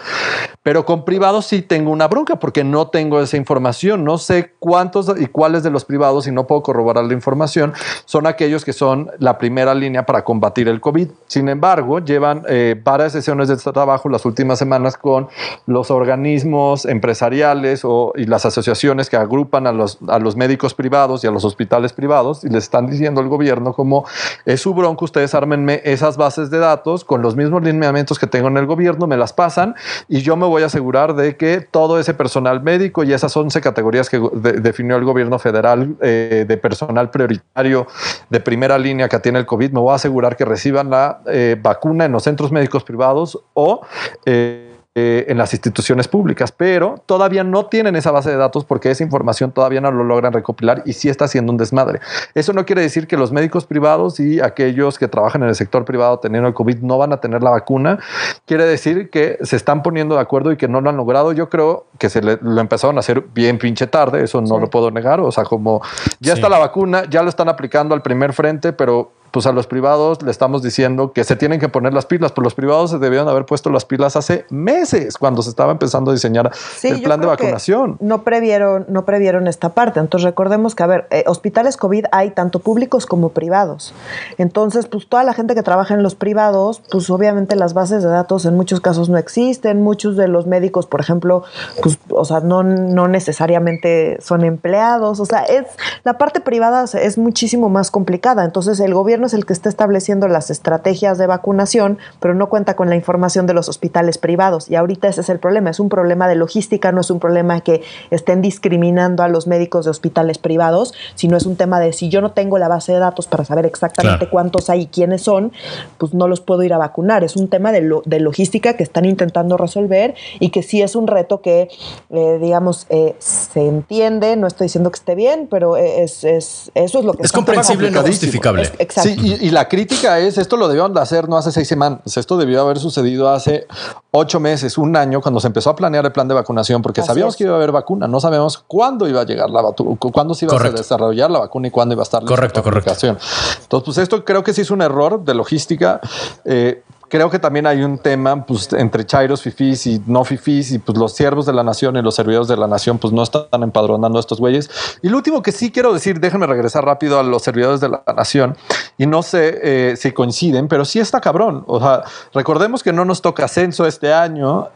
Pero con privados sí tengo una bronca porque no tengo esa información. No sé cuántos y cuáles de los privados, y no puedo corroborar la información, son aquellos que son la primera línea para combatir el COVID. Sin embargo, llevan eh, varias sesiones de trabajo las últimas semanas con los organismos empresariales o, y las asociaciones que agrupan a los, a los médicos privados y a los hospitales privados y les están diciendo al gobierno como es su bronco, ustedes ármenme esas bases de datos con los mismos lineamientos que tengo en el gobierno, me las pasan y yo me voy a asegurar de que todo ese personal médico y esas 11 categorías que de- definió el gobierno federal eh, de personal prioritario de primera línea que tiene el COVID, me voy a asegurar que reciban la eh, vacuna en los centros médicos privados o... eh, eh, en las instituciones públicas, pero todavía no tienen esa base de datos porque esa información todavía no lo logran recopilar y sí está haciendo un desmadre. Eso no quiere decir que los médicos privados y aquellos que trabajan en el sector privado teniendo el COVID no van a tener la vacuna. Quiere decir que se están poniendo de acuerdo y que no lo han logrado. Yo creo que se le- lo empezaron a hacer bien pinche tarde, eso no Sí. lo puedo negar. O sea, como ya Sí. está la vacuna, ya lo están aplicando al primer frente, pero pues a los privados le estamos diciendo que se tienen que poner las pilas, pues los privados se debieron haber puesto las pilas hace meses cuando se estaba empezando a diseñar el plan de vacunación. No previeron, no previeron esta parte. Entonces recordemos que, a ver, eh, hospitales COVID hay tanto públicos como privados. Entonces, pues toda la gente que trabaja en los privados, pues obviamente las bases de datos en muchos casos no existen. Muchos de los médicos, por ejemplo, pues, o sea, no, no necesariamente son empleados. O sea, es la parte privada es muchísimo más complicada. Entonces, el gobierno es el que está estableciendo las estrategias de vacunación, pero no cuenta con la información de los hospitales privados. Y ahorita ese es el problema. Es un problema de logística, no es un problema que estén discriminando a los médicos de hospitales privados, sino es un tema de si yo no tengo la base de datos para saber exactamente cuántos hay y quiénes son, pues no los puedo ir a vacunar. Es un tema de, de logística que están intentando resolver y que sí es un reto que, eh, digamos, eh, se entiende. No estoy diciendo que esté bien, pero es, es eso es lo que es comprensible, no justificable. exacto. Sí, y, la crítica es, esto lo debieron de hacer no hace seis semanas, esto debió haber sucedido hace ocho meses, un año, cuando se empezó a planear el plan de vacunación, porque sabíamos que iba a haber vacuna, no sabemos cuándo iba a llegar la vacuna, cuándo se iba a desarrollar la vacuna y cuándo iba a estar correcto, la correcto. Entonces, pues esto creo que sí es un error de logística. Eh, creo que también hay un tema pues, entre chairos, fifís y no fifís, y pues los siervos de la nación y los servidores de la nación, pues no están empadronando a estos güeyes. Y lo último que sí quiero decir, déjenme regresar rápido a los servidores de la nación, y no sé eh, si coinciden, pero sí está cabrón. O sea, recordemos que no nos toca censo este año.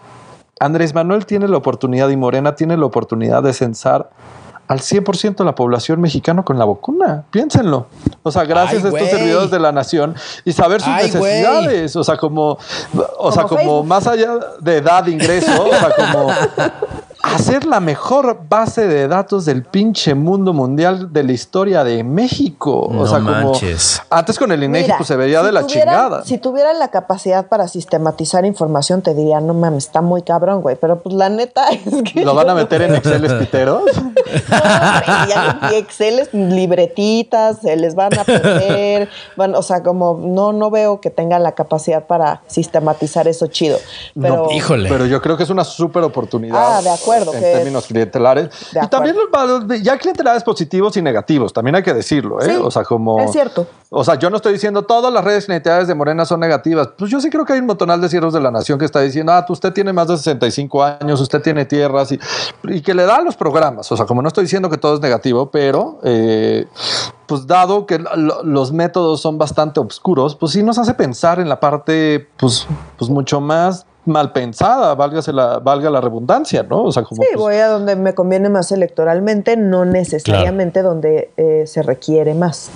Andrés Manuel tiene la oportunidad y Morena tiene la oportunidad de censar al 100% de la población mexicana con la vacuna. Piénsenlo. O sea, gracias a estos servidores de la nación y saber sus necesidades. O sea, como, o sea, como más allá de edad, ingreso, o sea, como hacer la mejor base de datos del pinche mundo mundial de la historia de México. o sea, como antes con el INEGI pues, se veía de la chingada. Si tuvieran la capacidad para sistematizar información, te diría, no mames, está muy cabrón, güey. Pero pues la neta es que. ¿Lo van a meter en Excel espiteros? no, Excel libretitas, se les van a perder. Bueno, o sea, como no, no veo que tengan la capacidad para sistematizar eso chido. Pero, híjole. Pero yo creo que es una súper oportunidad. Ah, de acuerdo en términos clientelares. Y también ya clientelares positivos y negativos, también hay que decirlo, ¿eh? o sea, como... Es cierto. O sea, yo no estoy diciendo todas las redes clientelares de Morena son negativas. Pues yo sí creo que hay un montonal de cierros de la nación que está diciendo, ah, usted tiene más de 65 años, usted tiene tierras y, y que le da los programas. O sea, como no estoy diciendo que todo es negativo, pero... Eh, pues dado que los métodos son bastante oscuros, pues sí nos hace pensar en la parte, pues, pues mucho más mal pensada, la, valga la redundancia, ¿no? O sea, como, sí, pues voy a donde me conviene más electoralmente, no necesariamente donde eh, se requiere más.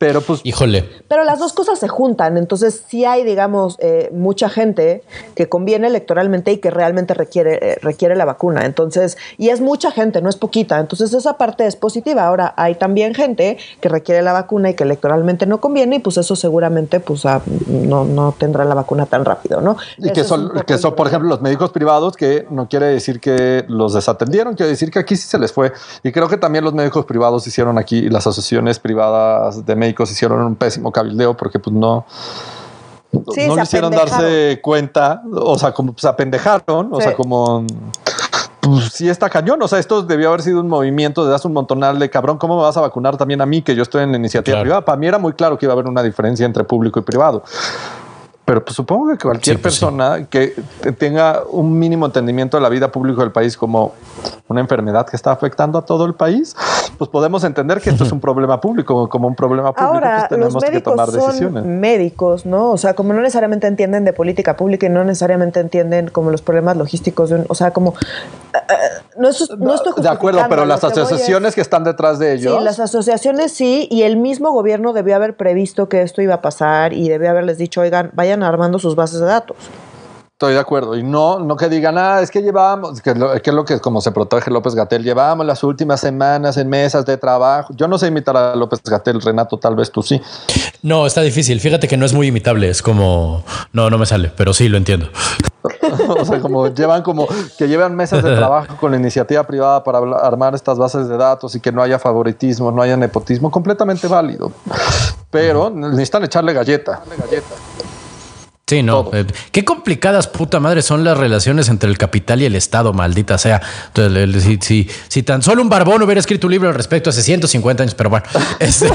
Pero pues... Híjole. Pero las dos cosas se juntan, entonces sí hay, digamos, eh, mucha gente que conviene electoralmente y que realmente requiere, eh, requiere la vacuna. Entonces, y es mucha gente, no es poquita. Entonces esa parte es positiva. Ahora, hay también gente que requiere la vacuna y que electoralmente no conviene y pues eso seguramente pues ah, no, no tendrá la vacuna tan rápido, ¿no? Y que son, que son, por ejemplo, los médicos privados, que no quiere decir que los desatendieron, quiere decir que aquí sí se les fue. Y creo que también los médicos privados hicieron aquí, las asociaciones privadas de médicos hicieron un pésimo cabildeo porque pues no, no le hicieron darse cuenta, o sea, como se apendejaron, o sea, como pues sí está cañón. O sea, esto debió haber sido un movimiento de das un montonal de cabrón. ¿Cómo me vas a vacunar también a mí que yo estoy en la iniciativa privada? Para mí era muy claro que iba a haber una diferencia entre público y privado. Pero pues supongo que cualquier pues persona que tenga un mínimo entendimiento de la vida pública del país como una enfermedad que está afectando a todo el país, pues podemos entender que esto es un problema público, como un problema público, Ahora, pues tenemos los que tomar decisiones. Son médicos, ¿no? O sea, como no necesariamente entienden de política pública y no necesariamente entienden como los problemas logísticos, de o sea, como no, no, estoy De acuerdo, pero las asociaciones que están detrás de ellos. Sí, las asociaciones sí, y el mismo gobierno debió haber previsto que esto iba a pasar y debió haberles dicho, oigan, vayan armando sus bases de datos. Estoy de acuerdo. Y no, no que digan, ah, es que llevamos, que, lo, que es lo que como se protege López Gatel, llevamos las últimas semanas en mesas de trabajo. Yo no sé imitar a López Gatel, Renato, tal vez tú sí. No, está difícil. Fíjate que no es muy imitable. Es como, no, no me sale, pero sí lo entiendo. o sea, como llevan como que llevan mesas de trabajo con la iniciativa privada para armar estas bases de datos y que no haya favoritismo, no haya nepotismo, completamente válido. Pero necesitan echarle galleta. galleta. Sí, no. Eh, qué complicadas, puta madre, son las relaciones entre el capital y el Estado, maldita sea. Entonces, si, si, si tan solo un barbón hubiera escrito un libro al respecto hace 150 años, pero bueno. Este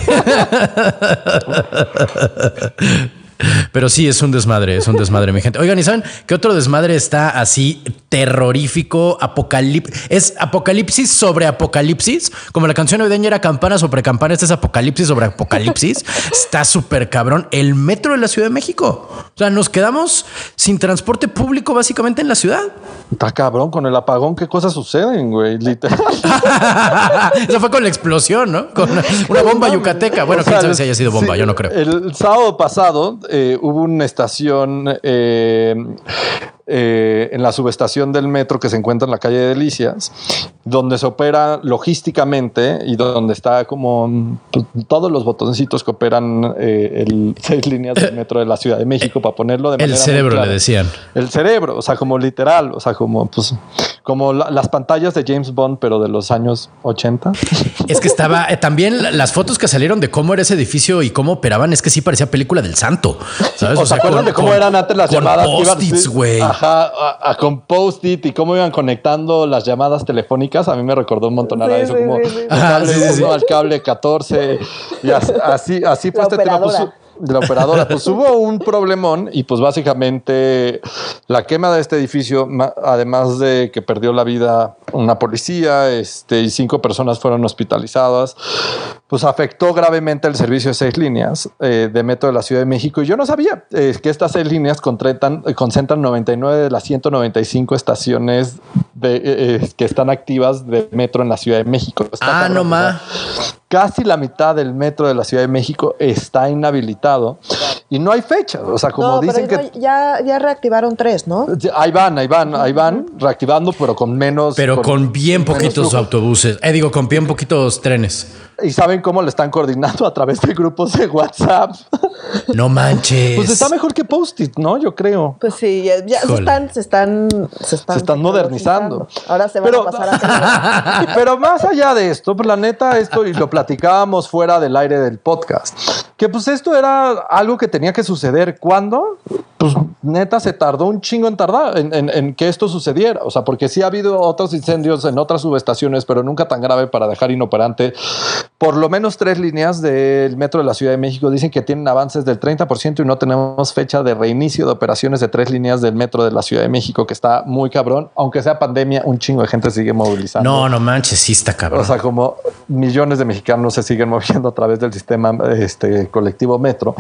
Pero sí, es un desmadre, es un desmadre, mi gente. Oigan, ¿y saben qué otro desmadre está así terrorífico? Apocalipsis. Es apocalipsis sobre apocalipsis. Como la canción navideña era campana sobre campana, este es apocalipsis sobre apocalipsis. está súper cabrón. El metro de la Ciudad de México. O sea, nos quedamos sin transporte público básicamente en la ciudad. Está cabrón con el apagón. ¿Qué cosas suceden, güey? Literal. Eso fue con la explosión, ¿no? Con una, bomba yucateca. Bueno, quién sabe si haya sido bomba, yo no creo. El sábado pasado eh, hubo una estación eh, eh, en la subestación del metro que se encuentra en la calle de Delicias, donde se opera logísticamente y donde está como todos los botoncitos que operan el seis líneas del metro de la Ciudad de México para ponerlo de manera El cerebro le decían. El cerebro, o sea, como literal, o sea, como pues como las pantallas de James Bond, pero de los años 80. Es que estaba también las fotos que salieron de cómo era ese edificio y cómo operaban, es que sí parecía película del santo. ¿sabes? O, sea, de cómo eran antes las llamadas? Post-its, güey. Ajá, a, con post-it y cómo iban conectando las llamadas telefónicas. A mí me recordó un montón a eso, como al cable 14 y así, así, fue este tema. Pues, de la operadora. Pues hubo un problemón y pues básicamente la quema de este edificio, además de que perdió la vida una policía este, y cinco personas fueron hospitalizadas, pues afectó gravemente el servicio de seis líneas eh, de metro de la Ciudad de México. Y yo no sabía eh, que estas seis líneas concentran, concentran 99 de las 195 estaciones de, eh, que están activas de metro en la Ciudad de México. ah, no más casi la mitad del metro de la Ciudad de México está inhabilitado y no hay fecha. O sea, como dicen que. Ya, ya reactivaron tres, ¿no? Ahí van, ahí van, ahí van, reactivando, pero con menos. Pero con, bien poquitos autobuses. Eh, digo, con bien poquitos trenes. ¿Y saben cómo lo están coordinando a través de grupos de WhatsApp? No manches. Pues está mejor que Post-it, ¿no? Yo creo. Pues sí, ya se están, se están, se están, modernizando. Ahora se van a pasar a Pero más allá de esto, pues la neta, esto y lo platicábamos fuera del aire del podcast, que pues esto era algo que tenía que suceder. ¿Cuándo? Pues neta se tardó un chingo en tardar, en, en que esto sucediera. O sea, porque sí ha habido otros incendios en otras subestaciones, pero nunca tan grave para dejar inoperante por lo menos tres líneas del metro de la Ciudad de México dicen que tienen avances del 30% y no tenemos fecha de reinicio de operaciones de tres líneas del metro de la Ciudad de México, que está muy cabrón. Aunque sea pandemia, un chingo de gente sigue movilizando. No, no manches, sí está cabrón. O sea, como millones de mexicanos se siguen moviendo a través del sistema este, colectivo metro.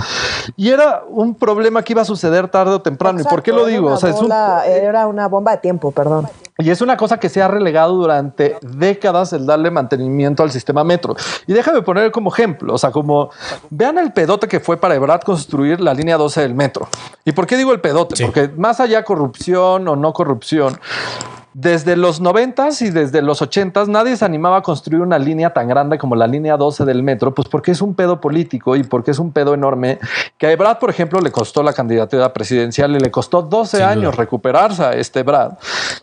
Y era un problema que iba a suceder tarde o temprano. ¿Y por qué lo digo? O sea, era una bomba de tiempo, perdón. Y es una cosa que se ha relegado durante décadas el darle mantenimiento al sistema metro. Y déjame poner como ejemplo, o sea, como vean el pedote que fue para Ebrard construir la línea 12 del metro. ¿Y por qué digo el pedote? Porque más allá corrupción o no corrupción, desde los 90 y desde los 80 nadie se animaba a construir una línea tan grande como la línea 12 del metro, pues porque es un pedo político y porque es un pedo enorme que a Ebrad, por ejemplo, le costó la candidatura presidencial y le costó 12 años recuperarse a este Ebrad.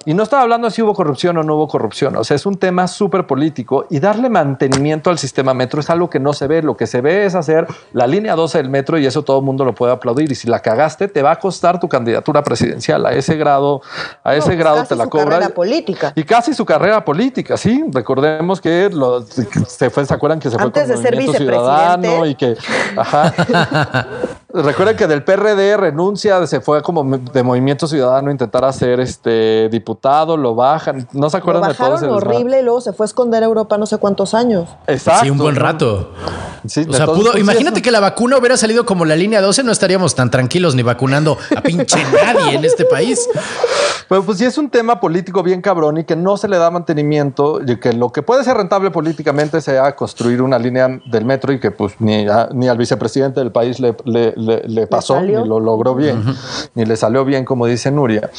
Y no estaba hablando de si hubo corrupción o no hubo corrupción, o sea, es un tema súper político y darle mantenimiento al sistema metro es algo que no se ve, lo que se ve es hacer la línea 12 del metro y eso todo el mundo lo puede aplaudir y si la cagaste te va a costar tu candidatura presidencial, a ese grado, a ese grado te la política. Y casi su carrera política, sí. Recordemos que se fue, ¿se acuerdan que se fue con de ser Ciudadano y que, ajá. Recuerden que del PRD renuncia, se fue como de Movimiento Ciudadano a intentar hacer este diputado, lo bajan. ¿No se acuerdan de todo horrible y luego se fue a esconder a Europa no sé cuántos años. Exacto. Sí, un buen rato. Sí, o sea, pudo, imagínate que la vacuna hubiera salido como la línea 12, no estaríamos tan tranquilos ni vacunando a pinche nadie en este país. Pero pues sí es un tema político bien cabrón y que no se le da mantenimiento y que lo que puede ser rentable políticamente sea construir una línea del metro y que pues ni, ni al vicepresidente del país le, le, pasó, ni lo logró bien, ni le salió bien, como dice Nuria.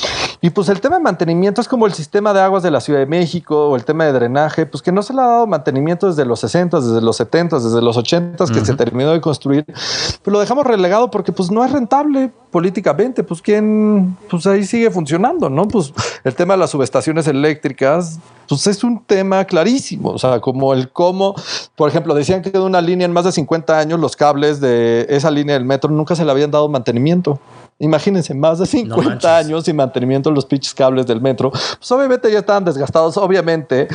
Y pues el tema de mantenimiento es como el sistema de aguas de la Ciudad de México o el tema de drenaje, pues que no se le ha dado mantenimiento desde los 60, desde los 70, desde los 80 que se terminó de construir, pues lo dejamos relegado porque pues no es rentable políticamente, pues quién, pues ahí sigue funcionando, ¿no? Pues el tema de las subestaciones eléctricas, pues es un tema clarísimo, o sea, como el cómo, por ejemplo, decían que de una línea en más de 50 años los cables de esa línea del metro nunca se le habían dado mantenimiento Imagínense, más de 50 años sin mantenimiento de los pinches cables del metro. Pues obviamente ya estaban desgastados. Obviamente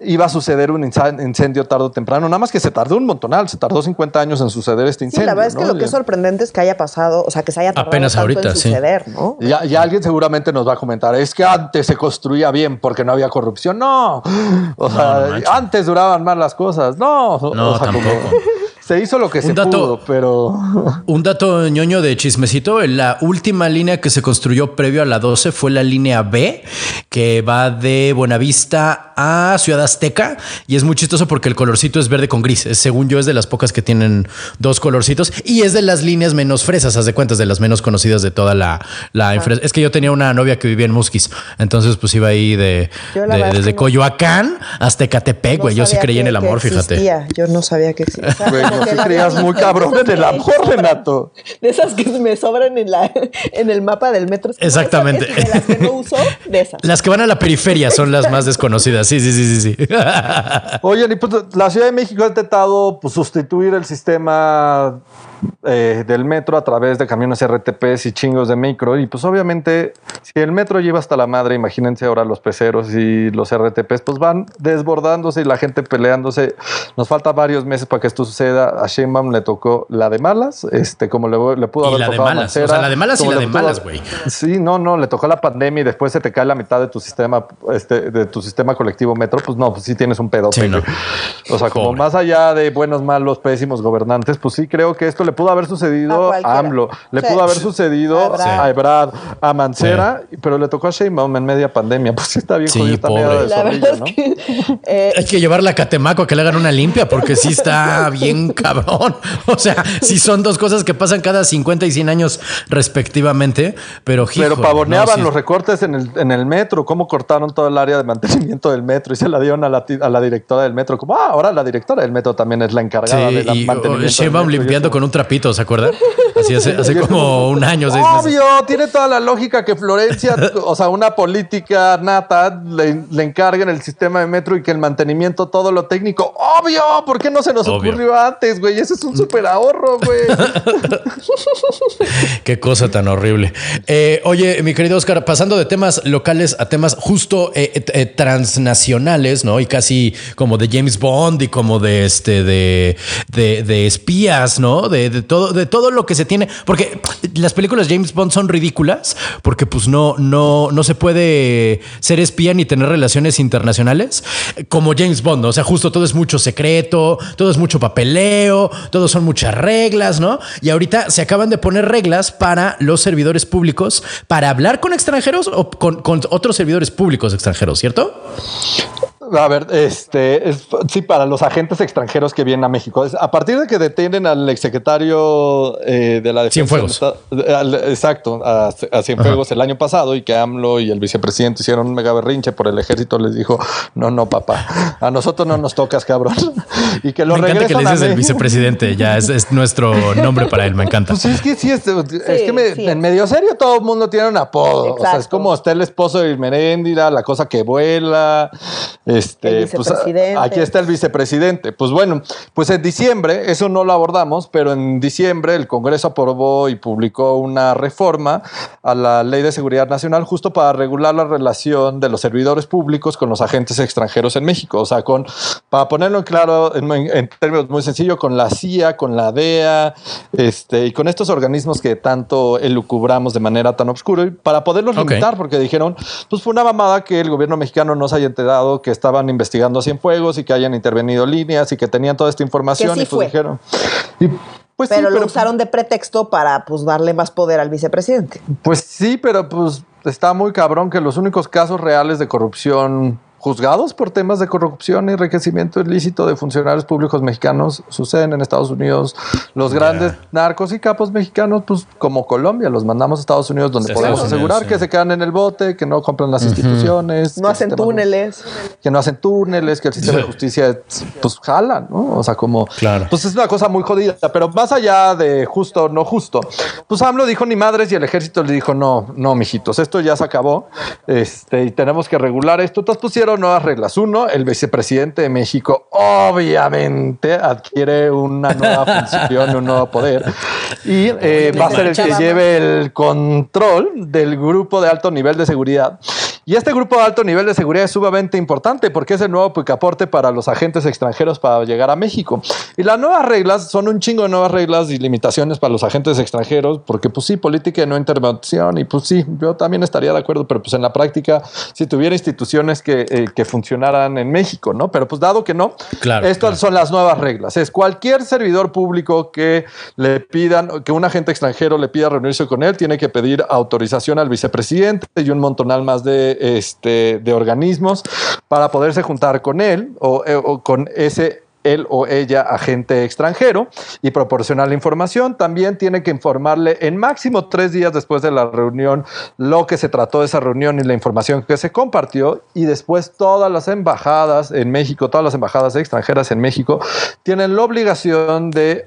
iba a suceder un incendio tarde o temprano. Nada más que se tardó un montonal. Se tardó 50 años en suceder este incendio. Sí, la verdad es que lo que es sorprendente es que haya pasado, o sea, que se haya tardado Apenas ahorita, en suceder, ¿no? Ya, ya, alguien seguramente nos va a comentar, es que antes se construía bien porque no había corrupción. No, o sea, antes duraban más las cosas. No, no o sea, tampoco. Se hizo lo que se pudo, pero... Un dato ñoño de chismecito, la última línea que se construyó previo a la 12 fue la línea B, que va de Buenavista a Ciudad Azteca, y es muy chistoso porque el colorcito es verde con gris. Según yo, es de las pocas que tienen dos colorcitos, y es de las líneas menos fresas, haz de cuentas, de las menos conocidas de toda la... la Es que yo tenía una novia que vivía en Musquis, entonces pues iba ahí de, desde Coyoacán hasta Ecatepec, güey. yo sí creía en el amor, fíjate. Yo no sabía que existía. Si creías muy cabrón en el amor, Renato. De esas que me sobran en, la, en el mapa del metro. Exactamente. las que no uso, de esas. Las que van a la periferia son las más desconocidas. Sí, sí, sí, sí. sí. Oye, pues, la Ciudad de México ha intentado pues, sustituir el sistema eh, del metro a través de camiones RTPs y chingos de micro. Y pues obviamente, si el metro lleva hasta la madre, imagínense ahora los peceros y los RTPs, pues van desbordándose y la gente peleándose. Nos falta varios meses para que esto suceda. A Sheinbaum le tocó la de malas, este, como le, le pudo haber la tocado de malas. o sea, la de malas y la de malas, güey. Sí, no, no, le tocó la pandemia y después se te cae la mitad de tu sistema, este, de tu sistema colectivo metro, pues no, pues sí tienes un pedo. O sea, como más allá de buenos, malos, pésimos gobernantes, pues sí creo que esto le pudo haber sucedido a, AMLO, le pudo haber sucedido a Ebrad, a, Mancera, pero le tocó a Sheinbaum en media pandemia. Pues sí está bien sí, jodido, pobre. de ¿no? Eh, Hay que llevarla a Catemaco a que le hagan una limpia porque sí está bien cabrón. O sea, sí son dos cosas que pasan cada 50 y 100 años respectivamente, pero Pero pavoneaban los recortes en el, en el metro, cómo cortaron todo el área de mantenimiento del metro y se la dieron a la, a la directora del metro, como ah, ahora la directora del metro también es la encargada de la mantenimiento. Sheinbaum limpiando con un trapito, ¿se acuerdan? Así hace, hace como un año, seis Obvio, tiene toda la lógica que Florencia, o sea, una política nata, le, le encarguen el sistema de metro y que el mantenimiento, todo lo técnico. Obvio, ¿por qué no se nos ocurrió antes, güey? Ese es un súper ahorro, güey. qué cosa tan horrible. Eh, oye, mi querido Oscar, pasando de temas locales a temas justo eh, eh, transnacionales, ¿no? Y casi como de James Bond y como de este, de, de, espías, ¿no? De, de todo de todo lo que se tiene, porque las películas James Bond son ridículas, porque pues no, no, no se puede ser espía ni tener relaciones internacionales como James Bond, o sea, justo todo es mucho secreto, todo es mucho papeleo, todo son muchas reglas, ¿no? Y ahorita se acaban de poner reglas para los servidores públicos para hablar con extranjeros o con, con otros servidores públicos extranjeros, ¿cierto? A ver, este, es, sí, para los agentes extranjeros que vienen a México. a partir de que detienen al exsecretario eh, de la Defensa. Cienfuegos. exacto, a, a Cienfuegos el año pasado y que AMLO y el vicepresidente hicieron un mega berrinche por el ejército, les dijo: No, no, papá, a nosotros no nos tocas, cabrón. y que lo Me encanta que le dices el vicepresidente, ya es, nuestro nombre para él, me encanta. Pues es que sí, es, que en medio serio todo el mundo tiene un apodo. O sea, es como está el esposo de Meréndira, la cosa que vuela. Este, pues, aquí está el vicepresidente. Pues bueno, pues en diciembre, eso no lo abordamos, pero en diciembre el Congreso aprobó y publicó una reforma a la Ley de Seguridad Nacional justo para regular la relación de los servidores públicos con los agentes extranjeros en México. O sea, con, para ponerlo en claro, en, términos muy sencillos, con la CIA, con la DEA, este, y con estos organismos que tanto elucubramos de manera tan oscura, para poderlos limitar, porque dijeron, pues fue una mamada que el gobierno mexicano no se haya enterado que estaban investigando Cienfuegos y que hayan intervenido líneas y que tenían toda esta información y pues dijeron. pues pero lo usaron de pretexto para pues darle más poder al vicepresidente. Pues sí, pero pues está muy cabrón que los únicos casos reales de corrupción juzgados por temas de corrupción y enriquecimiento ilícito de funcionarios públicos mexicanos suceden en Estados Unidos. Los grandes narcos y capos mexicanos, pues como Colombia, los mandamos a Estados Unidos donde podemos asegurar que se quedan en el bote, que no compran las instituciones. No hacen túneles. Que no hacen túneles, que el sistema de justicia pues jala, ¿no? O sea, como... Claro. Pues es una cosa muy jodida, pero más allá de justo o no justo, pues AMLO dijo ni madres y el ejército le dijo no, no, mijitos, esto ya se acabó este, y tenemos que regular esto. Entonces pusieron nuevas reglas. Uno, el vicepresidente de México obviamente adquiere una nueva función, un nuevo poder y eh, va a ser el que lleve el control del grupo de alto nivel de seguridad. Y este grupo de alto nivel de seguridad es sumamente importante porque es el nuevo picaporte para los agentes extranjeros para llegar a México. Y las nuevas reglas son un chingo de nuevas reglas y limitaciones para los agentes extranjeros, porque pues sí, política de no intervención y pues sí, yo también estaría de acuerdo, pero pues en la práctica, si tuviera instituciones que, eh, que funcionaran en México, ¿no? Pero pues dado que no, Claro, estas claro. son las nuevas reglas. Es cualquier servidor público que le pidan, que un agente extranjero le pida reunirse con él, tiene que pedir autorización al vicepresidente y un montonal más de, este, de organismos para poderse juntar con él o, eh, o con ese él o ella agente extranjero y proporcionar la información. También tiene que informarle en máximo tres días después de la reunión lo que se trató de esa reunión y la información que se compartió. Y después todas las embajadas en México, todas las embajadas extranjeras en México, tienen la obligación de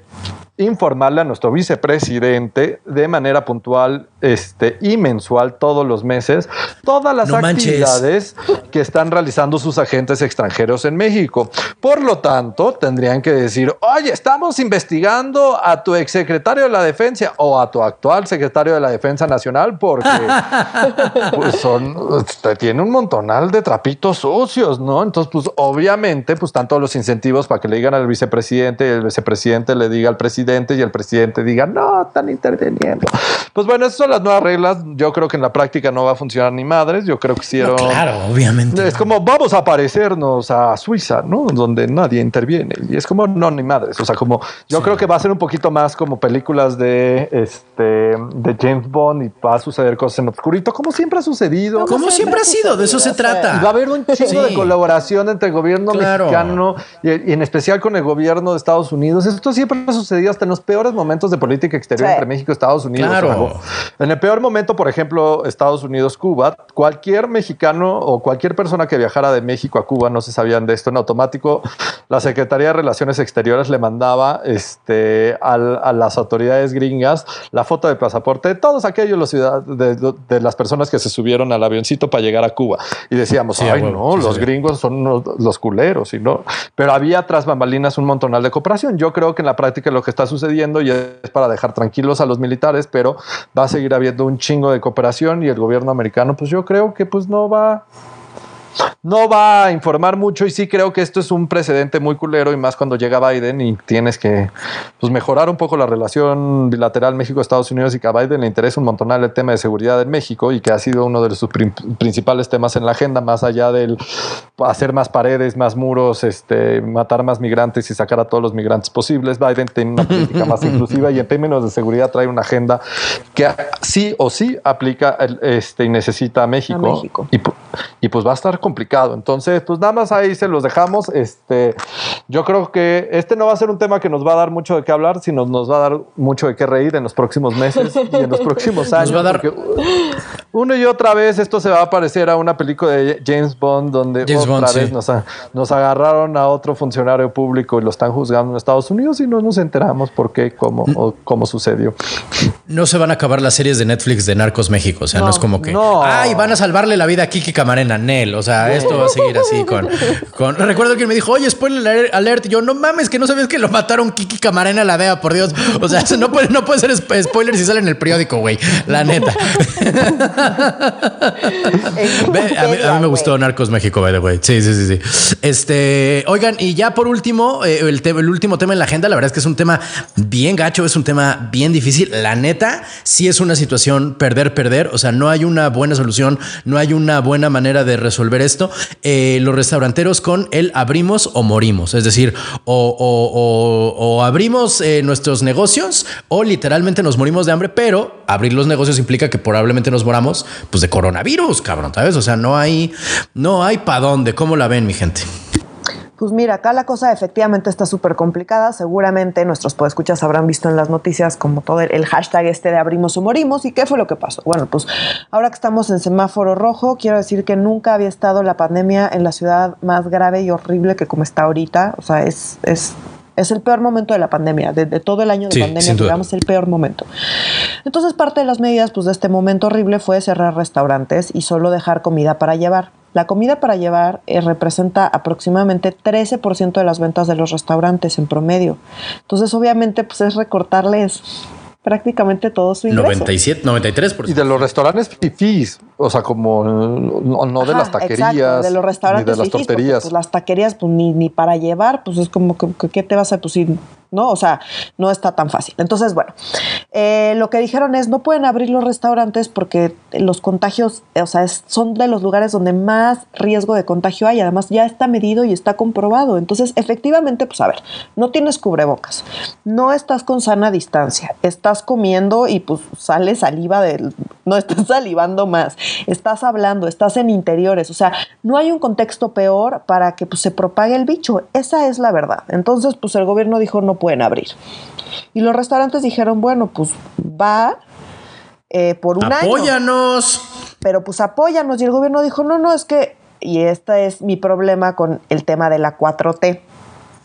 informarle a nuestro vicepresidente de manera puntual este, y mensual todos los meses todas las No manches. actividades que están realizando sus agentes extranjeros en México. Por lo tanto, tendrían que decir, oye, estamos investigando a tu exsecretario de la Defensa o a tu actual secretario de la Defensa Nacional porque pues son, tiene un montonal de trapitos sucios, ¿no? Entonces, pues obviamente, pues están todos los incentivos para que le digan al vicepresidente y el vicepresidente le diga al presidente y el presidente diga, no, están interviniendo. Pues bueno, esas son las nuevas reglas. Yo creo que en la práctica no va a funcionar ni madres. Yo creo que hicieron... No, claro, obviamente. Es como vamos a parecernos a Suiza, ¿no? Donde nadie interviene. Y es como no, ni madres. O sea, como yo Sí. creo que va a ser un poquito más como películas de este de James Bond y va a suceder cosas en obscurito, como siempre ha sucedido. Como siempre ha sido, de eso se trata. Y va a haber un chingo Sí. de colaboración entre el gobierno Claro. mexicano y, y en especial con el gobierno de Estados Unidos. Esto siempre ha sucedido hasta en los peores momentos de política exterior Sí. entre México y Estados Unidos. Claro. En el peor momento, por ejemplo, Estados Unidos-Cuba, cualquier mexicano o cualquier persona que viajara de México a Cuba, no se sabían de esto, en automático, la Secretaría de Relaciones Exteriores le mandaba este, al- a las autoridades gringas la foto de pasaporte de todos aquellos los ciudad- de, de las personas que se subieron al avioncito para llegar a Cuba. Y decíamos, Sí, ay, no, sí, los sí. gringos son los, los culeros, y no. Pero había tras bambalinas un montonal de cooperación. Yo creo que en la práctica lo que está sucediendo y es para dejar tranquilos a los militares, pero va a seguir habiendo un chingo de cooperación y el gobierno americano, pues yo creo que pues no va no va a informar mucho y sí creo que esto es un precedente muy culero y más cuando llega Biden y tienes que pues, mejorar un poco la relación bilateral México-Estados Unidos y que a Biden le interesa un montonal el tema de seguridad en México y que ha sido uno de sus prin- principales temas en la agenda, más allá del hacer más paredes, más muros, este, matar más migrantes y sacar a todos los migrantes posibles. Biden tiene una política más inclusiva y en términos de seguridad trae una agenda que sí o sí aplica el- este, y necesita a México. A México. Y, y pues va a estar complicado. Entonces, pues nada más ahí se los dejamos. Este, yo creo que este no va a ser un tema que nos va a dar mucho de qué hablar, sino nos va a dar mucho de qué reír en los próximos meses y en los próximos años. va a dar- porque una y otra vez esto se va a parecer a una película de James Bond donde James otra Bond, vez sí. nos, a- nos agarraron a otro funcionario público y lo están juzgando en Estados Unidos y no nos enteramos por qué, cómo o cómo sucedió. No se van a acabar las series de Netflix de Narcos México. O sea, no, No, es como que. no. Ay, van a salvarle la vida a Kiki Camarena, Nel. O sea, esto va a seguir así con. con... Recuerdo que me dijo, oye, spoiler alert. Yo, no mames, que no sabías que lo mataron Kiki Camarena la DEA, por Dios. O sea, eso no puede, no puede ser sp- spoiler si sale en el periódico, güey. La neta. Ve, a, mí, a mí me gustó. Narcos México, by the way. Sí, sí, sí, sí. Este, oigan, y ya por último, eh, el, el último tema en la agenda, la verdad es que es un tema bien gacho, es un tema bien difícil. La neta, sí es una situación perder, perder. O sea, no hay una buena solución, no hay una buena manera de resolver esto. Eh, los restauranteros con el abrimos o morimos. Es decir, o, o- o- o abrimos eh, nuestros negocios o literalmente nos morimos de hambre, pero abrir los negocios implica que probablemente nos moramos pues de coronavirus, cabrón, ¿sabes? O sea, no hay, no hay pa' dónde. ¿Cómo la ven, mi gente? Pues mira, acá la cosa efectivamente está súper complicada. Seguramente nuestros podescuchas habrán visto en las noticias como todo el, hashtag este de abrimos o morimos. ¿Y qué fue lo que pasó? Bueno, pues ahora que estamos en semáforo rojo, quiero decir que nunca había estado la pandemia en la ciudad más grave y horrible que como está ahorita. O sea, es, es el peor momento de la pandemia. De, de todo el año de Sí, pandemia, digamos, el peor momento. Entonces, parte de las medidas pues, de este momento horrible fue cerrar restaurantes y solo dejar comida para llevar. La comida para llevar eh, representa aproximadamente 13% de las ventas de los restaurantes en promedio. Entonces, obviamente, pues es recortarles prácticamente todo su ingreso. 97, 93%. Y de los restaurantes fifís, o sea, como no, no de las taquerías, exacto, de los restaurantes ni de las porque, torterías. pues, las taquerías, pues ni, ni para llevar, pues es como que, que- ¿qué te vas a pues, sí, ¿no? O sea, no está tan fácil. Entonces, bueno, eh, lo que dijeron es no pueden abrir los restaurantes porque los contagios, o sea, es- son de los lugares donde más riesgo de contagio hay. Además, ya está medido y está comprobado. Entonces, efectivamente, pues a ver, no tienes cubrebocas, no estás con sana distancia, estás comiendo y pues sale saliva del, no estás salivando más, estás hablando, estás en interiores, o sea, no hay un contexto peor para que pues, se propague el bicho. Esa es la verdad. Entonces, pues el gobierno dijo no pueden abrir. Y los restaurantes dijeron, bueno, pues va eh, por un año ¡Apóyanos! pero pues apóyanos. Y el gobierno dijo, no, no, es que, y este es mi problema con el tema de la 4T.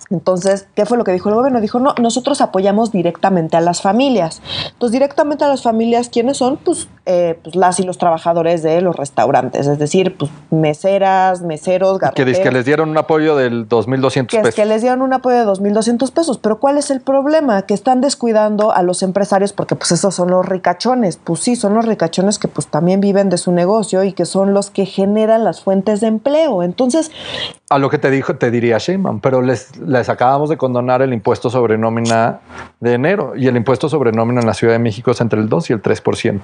Entonces, ¿qué fue lo que dijo el gobierno? Dijo, no, nosotros apoyamos directamente a las familias. Entonces, directamente a las familias, ¿quiénes son? Pues, eh, pues las y los trabajadores de los restaurantes, es decir, pues meseras, meseros, que, dice que garroteros les dieron un apoyo del 2.200 que, es pesos. que les dieron un apoyo de 2.200 pesos. Pero ¿cuál es el problema? Que están descuidando a los empresarios porque pues esos son los ricachones. Pues sí, son los ricachones que pues también viven de su negocio y que son los que generan las fuentes de empleo. Entonces, A lo que te dijo, te diría Sheinbaum, pero les, les acabamos de condonar el impuesto sobre nómina de enero y el impuesto sobre nómina en la Ciudad de México es entre el 2 y el 3%.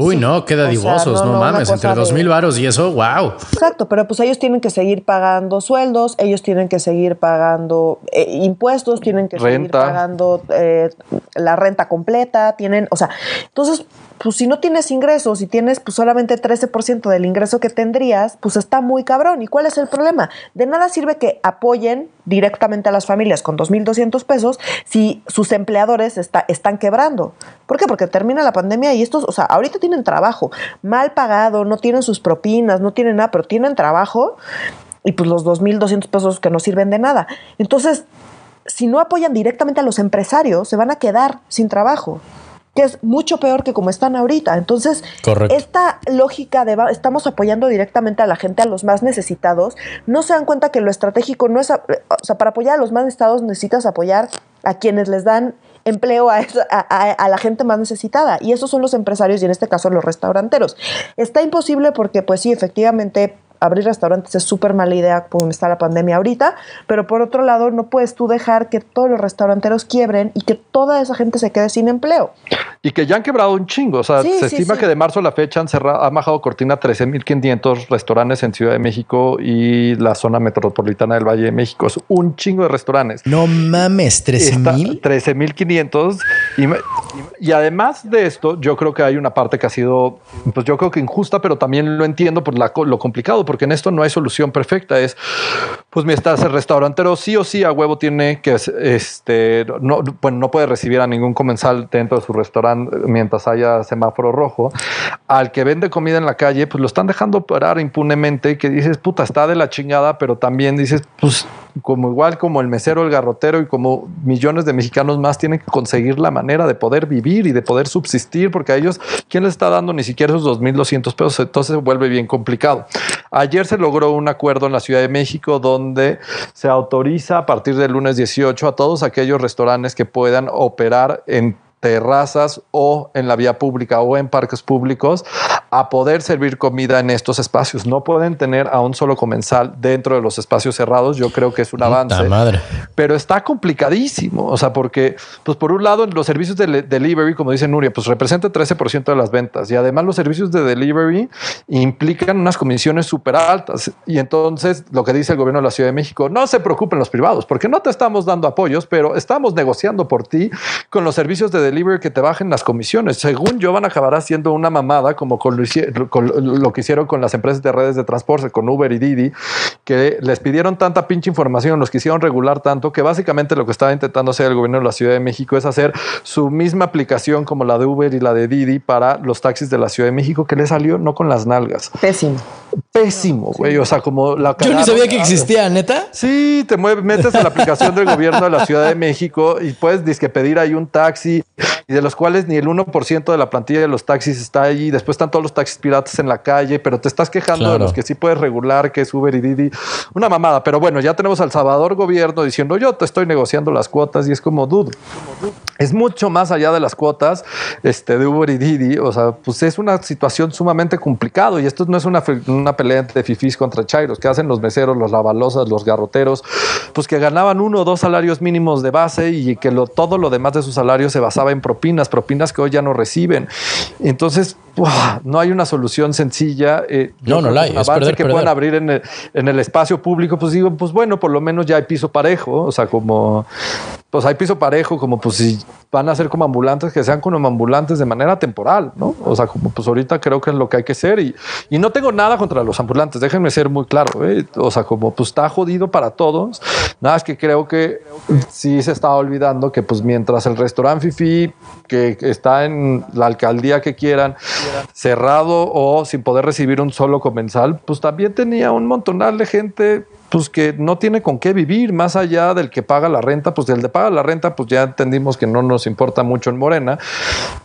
Uy, no, sea, dadivosos, no, no, no, una mames, entre dos mil varos y eso, wow. exacto, pero pues ellos tienen que seguir pagando sueldos, ellos tienen que seguir pagando eh, impuestos, tienen que seguir pagando eh, la renta completa, tienen, o sea, entonces, pues si no tienes ingresos y tienes pues solamente 13% del ingreso que tendrías, pues está muy cabrón. ¿Y cuál es el problema? De nada sirve que apoyen directamente a las familias con 2.200 pesos si sus empleadores está- están quebrando. ¿Por qué? Porque termina la pandemia y estos, o sea, ahorita tienen trabajo mal pagado, no tienen sus propinas, no tienen nada, pero tienen trabajo y pues los 2.200 pesos que no sirven de nada. Entonces, si no apoyan directamente a los empresarios, se van a quedar sin trabajo que es mucho peor que como están ahorita. Entonces, Correcto. esta lógica de va- estamos apoyando directamente a la gente, a los más necesitados, no se dan cuenta que lo estratégico no es, o sea, para apoyar a los más necesitados necesitas apoyar a quienes les dan empleo a, esa- a- a- a la gente más necesitada. Y esos son los empresarios y en este caso los restauranteros. Está imposible porque, pues sí, efectivamente, abrir restaurantes es súper mala idea como está la pandemia ahorita, pero por otro lado, no puedes tú dejar que todos los restauranteros quiebren y que toda esa gente se quede sin empleo. Y que ya han quebrado un chingo. O sea, Sí, se sí, estima sí. que de marzo a la fecha han cerrado, han bajado cortina 13.500 restaurantes en Ciudad de México y la zona metropolitana del Valle de México. Es un chingo de restaurantes. No mames, 13 Está- mil. 13.500 y, y además de esto yo creo que hay una parte que ha sido pues yo creo que injusta pero también lo entiendo por la co- lo complicado porque en esto no hay solución perfecta es pues mientras el restaurantero sí o sí a huevo tiene que este no bueno no puede recibir a ningún comensal dentro de su restaurante mientras haya semáforo rojo. Al que vende comida en la calle pues lo están dejando operar impunemente que dices puta está de la chingada pero también dices pues como igual como el mesero, el garrotero y como millones de mexicanos más tienen que conseguir la manera de poder vivir y de poder subsistir, porque a ellos, ¿quién les está dando ni siquiera esos 2.200 pesos? Entonces se vuelve bien complicado. Ayer se logró un acuerdo en la Ciudad de México donde se autoriza a partir del lunes 18 a todos aquellos restaurantes que puedan operar en terrazas o en la vía pública o en parques públicos a poder servir comida en estos espacios. No pueden tener a un solo comensal dentro de los espacios cerrados. Yo creo que es un avance. madre. Pero está complicadísimo. O sea, porque, pues por un lado, los servicios de delivery, como dice Nuria, pues representa 13% de las ventas. Y además los servicios de delivery implican unas comisiones súper altas. Y entonces, lo que dice el gobierno de la Ciudad de México, no se preocupen los privados, porque no te estamos dando apoyos, pero estamos negociando por ti con los servicios de delivery que te bajen las comisiones. Según yo, van a acabar haciendo una mamada como con lo, con lo que hicieron con las empresas de redes de transporte, con Uber y Didi, que les pidieron tanta pinche información, los quisieron regular tanto, que básicamente lo que estaba intentando hacer el gobierno de la Ciudad de México es hacer su misma aplicación como la de Uber y la de Didi para los taxis de la Ciudad de México, que le salió no con las nalgas. Pésimo. Pésimo, güey. O sea, como la Yo ni sabía que existía, neta. Sí, te mueves, metes a la aplicación del gobierno de la Ciudad de México y puedes dizque pedir ahí un taxi y de los cuales ni el 1% de la plantilla de los taxis está ahí. Después están todos los taxis piratas en la calle, pero te estás quejando de los que sí puedes regular, que es Uber y Didi. Una mamada, pero bueno, ya tenemos al Salvador gobierno diciendo yo te estoy negociando las cuotas y es como dudo. Es mucho más allá de las cuotas este, de Uber y Didi. O sea, pues es una situación sumamente complicada y esto no es una, una pelea de fifís contra chairos. que hacen los meseros, los lavalosas, los garroteros? Pues que ganaban uno o dos salarios mínimos de base y que lo, todo lo demás de su salario se basaba en propinas, propinas que hoy ya no reciben. Entonces, ¡buah! no hay una solución sencilla. eh, No, no la hay, es avance perder, que perder. puedan abrir en el, en el espacio público, pues digo, pues bueno, por lo menos ya hay piso parejo, o sea, como, pues hay piso parejo, como pues si van a ser como ambulantes, que sean como ambulantes de manera temporal, ¿no? O sea, como pues ahorita creo que es lo que hay que ser y, y no tengo nada contra los ambulantes, déjenme ser muy claro, ¿eh? o sea, como pues está jodido para todos, nada es que creo que sí se está olvidando que pues mientras el restaurante Fifi, que está en la alcaldía que quieran, cerrado o sin poder recibir un solo comensal, pues también tenía un montonal de gente pues que no tiene con qué vivir más allá del que paga la renta, pues del de paga la renta, pues ya entendimos que no nos importa mucho en Morena,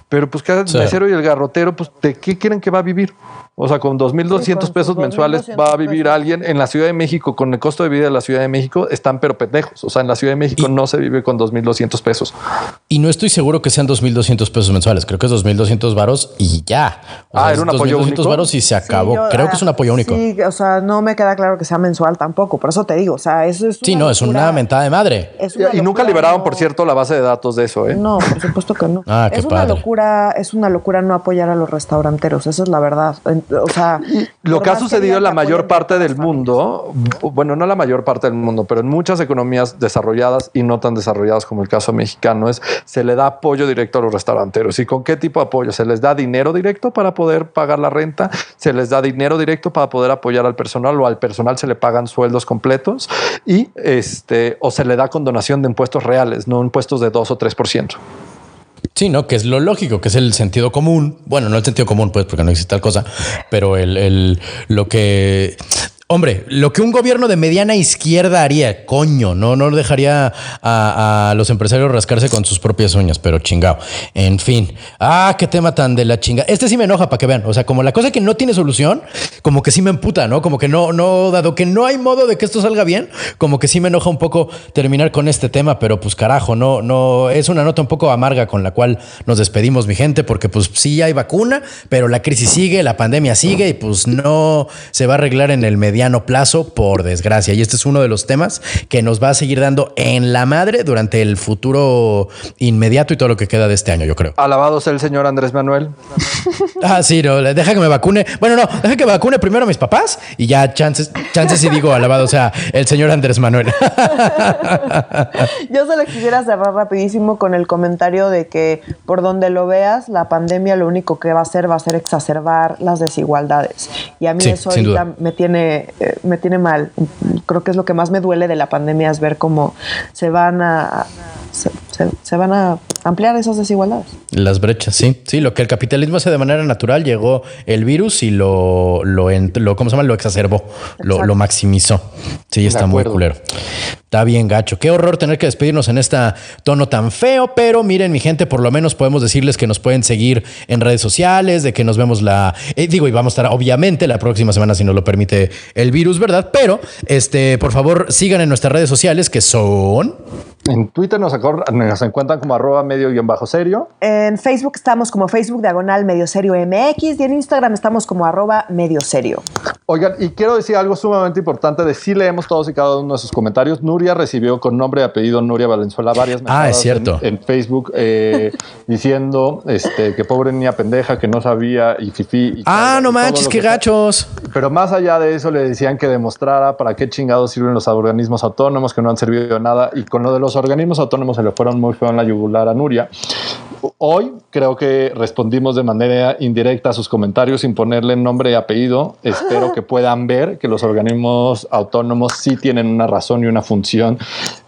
pero pues cada Sí. mesero y el garrotero, pues de qué quieren que va a vivir? O sea, con 2.200 Sí, pesos mensuales 2,200 va a vivir pesos. alguien en la Ciudad de México con el costo de vida de la Ciudad de México, están pero pendejos. O sea, en la Ciudad de México Y- no se vive con 2.200 pesos. Y no estoy seguro que sean 2.200 pesos mensuales. Creo que es 2.200 varos y ya. O Ah, sea, ¿era un apoyo 2.200 único? varos y se acabó. Sí, yo- Creo que ah, es un apoyo único. Sí, Sí, o sea, no me queda claro que sea mensual tampoco. Por eso te digo, o sea, eso es. una no, es una mentada de madre. es una Y nunca liberaron, no- por cierto, la base de datos de eso, ¿eh? No, por supuesto que no. Ah, qué es una padre. locura, es una locura no apoyar a los restauranteros, esa es la verdad. En- O sea, Lo que ha sucedido en la mayor parte del mundo, bueno, no la mayor parte del mundo, pero en muchas economías desarrolladas y no tan desarrolladas como el caso mexicano, es se le da apoyo directo a los restauranteros. ¿Y con qué tipo de apoyo? Se les da dinero directo para poder pagar la renta, se les da dinero directo para poder apoyar al personal o al personal se le pagan sueldos completos y este o se le da con donación de impuestos reales, no impuestos de 2 o 3%. Sí, ¿no? Que es lo lógico, que es el sentido común. Bueno, no el sentido común, pues, porque no existe tal cosa, pero el, el- lo que. Hombre, lo que un gobierno de mediana izquierda haría, coño, no, no dejaría a, los empresarios rascarse con sus propias uñas, pero chingado. En fin, ah, qué tema tan de la chinga. Este sí me enoja para que vean. O sea, como la cosa que no tiene solución, como que sí me emputa, ¿no? Como que no, no, dado que no hay modo de que esto salga bien, como que sí me enoja un poco terminar con este tema, pero pues carajo, no, no, es una nota un poco amarga con la cual nos despedimos, mi gente, porque pues sí hay vacuna, pero la crisis sigue, la pandemia sigue y pues no se va a arreglar en el mediano plazo, por desgracia. Y este es uno de los temas que nos va a seguir dando en la madre durante el futuro inmediato y todo lo que queda de este año, yo creo. Alabado sea el señor Andrés Manuel. Ah, sí, no, deja que me vacune. Bueno, no, deja que vacune primero a mis papás y ya chances, chances y digo alabado, sea, el señor Andrés Manuel. Yo solo quisiera cerrar rapidísimo con el comentario de que por donde lo veas, la pandemia lo único que va a hacer va a ser exacerbar las desigualdades. Y a mí Sí, eso ahorita me tiene, eh, me tiene mal. Creo que es lo que más me duele de la pandemia es ver cómo se van a se, se- se van a ampliar esas desigualdades. Las brechas, sí. Sí, lo que el capitalismo hace de manera natural, llegó el virus y lo, lo, lo ¿cómo se llama? Lo exacerbó, lo, lo maximizó. Sí, está muy culero. Está bien gacho. Qué horror tener que despedirnos en este tono tan feo, pero miren, mi gente, por lo menos podemos decirles que nos pueden seguir en redes sociales, de que nos vemos la. eh, digo, y vamos a estar obviamente la próxima semana si nos lo permite el virus, ¿verdad? Pero, este, por favor, sigan en nuestras redes sociales que son. En Twitter nos, encuentran como arroba medio guion bajo serio. En Facebook estamos como Facebook Diagonal Medio Serio MX y en Instagram estamos como arroba medio serio. Oigan, y quiero decir algo sumamente importante de sí leemos todos y cada uno de sus comentarios. Nuria recibió con nombre y apellido Nuria Valenzuela varias Ah, es mensajes cierto. En, en Facebook eh, diciendo este, que pobre niña pendeja, que no sabía y fifi. y Ah, tal, no y manches, qué que- gachos. Pero más allá de eso, le decían que demostrara para qué chingados sirven los organismos autónomos, que no han servido de nada. Y con lo de los organismos autónomos se le fueron muy feo en la yugular a Nuria. Hoy creo que respondimos de manera indirecta a sus comentarios sin ponerle nombre y apellido. Espero que puedan ver que los organismos autónomos sí tienen una razón y una función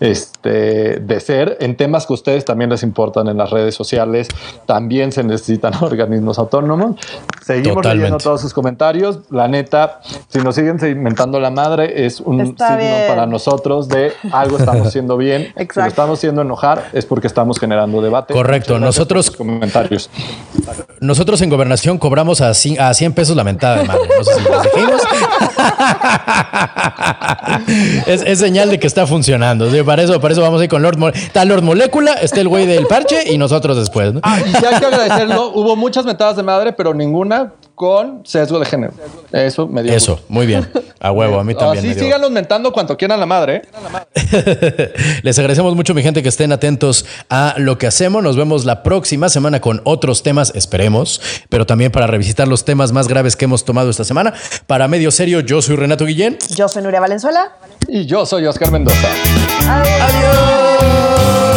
este, de ser en temas que a ustedes también les importan en las redes sociales. También se necesitan organismos autónomos. Seguimos Totalmente. leyendo todos sus comentarios. La neta, si nos siguen inventando la madre, es un Está signo bien. para nosotros de algo estamos haciendo bien. Si lo estamos haciendo enojar es porque estamos generando debate. Correcto. Nosotros nosotros comentarios. Nosotros en gobernación cobramos a, a 100 pesos la mentada de madre. No sé si les dijimos. es, señal de que está funcionando. Para, eso, para eso vamos a ir con Lord Molecula. Está Lord Molécula, está el güey del parche y nosotros después. Ah, y hay que agradecerlo. Hubo muchas mentadas de madre, pero ninguna con sesgo de género. Eso me dio. Eso, muy bien. A huevo, a mí también. Así síganos mentando cuanto quieran la madre. ¿eh? Les agradecemos mucho, mi gente, que estén atentos a lo que hacemos. Nos vemos la próxima semana con otros temas, esperemos, pero también para revisitar los temas más graves que hemos tomado esta semana. Para Medio Serio, yo soy Renato Guillén. Yo soy Nuria Valenzuela. Y yo soy Oscar Mendoza. Adiós.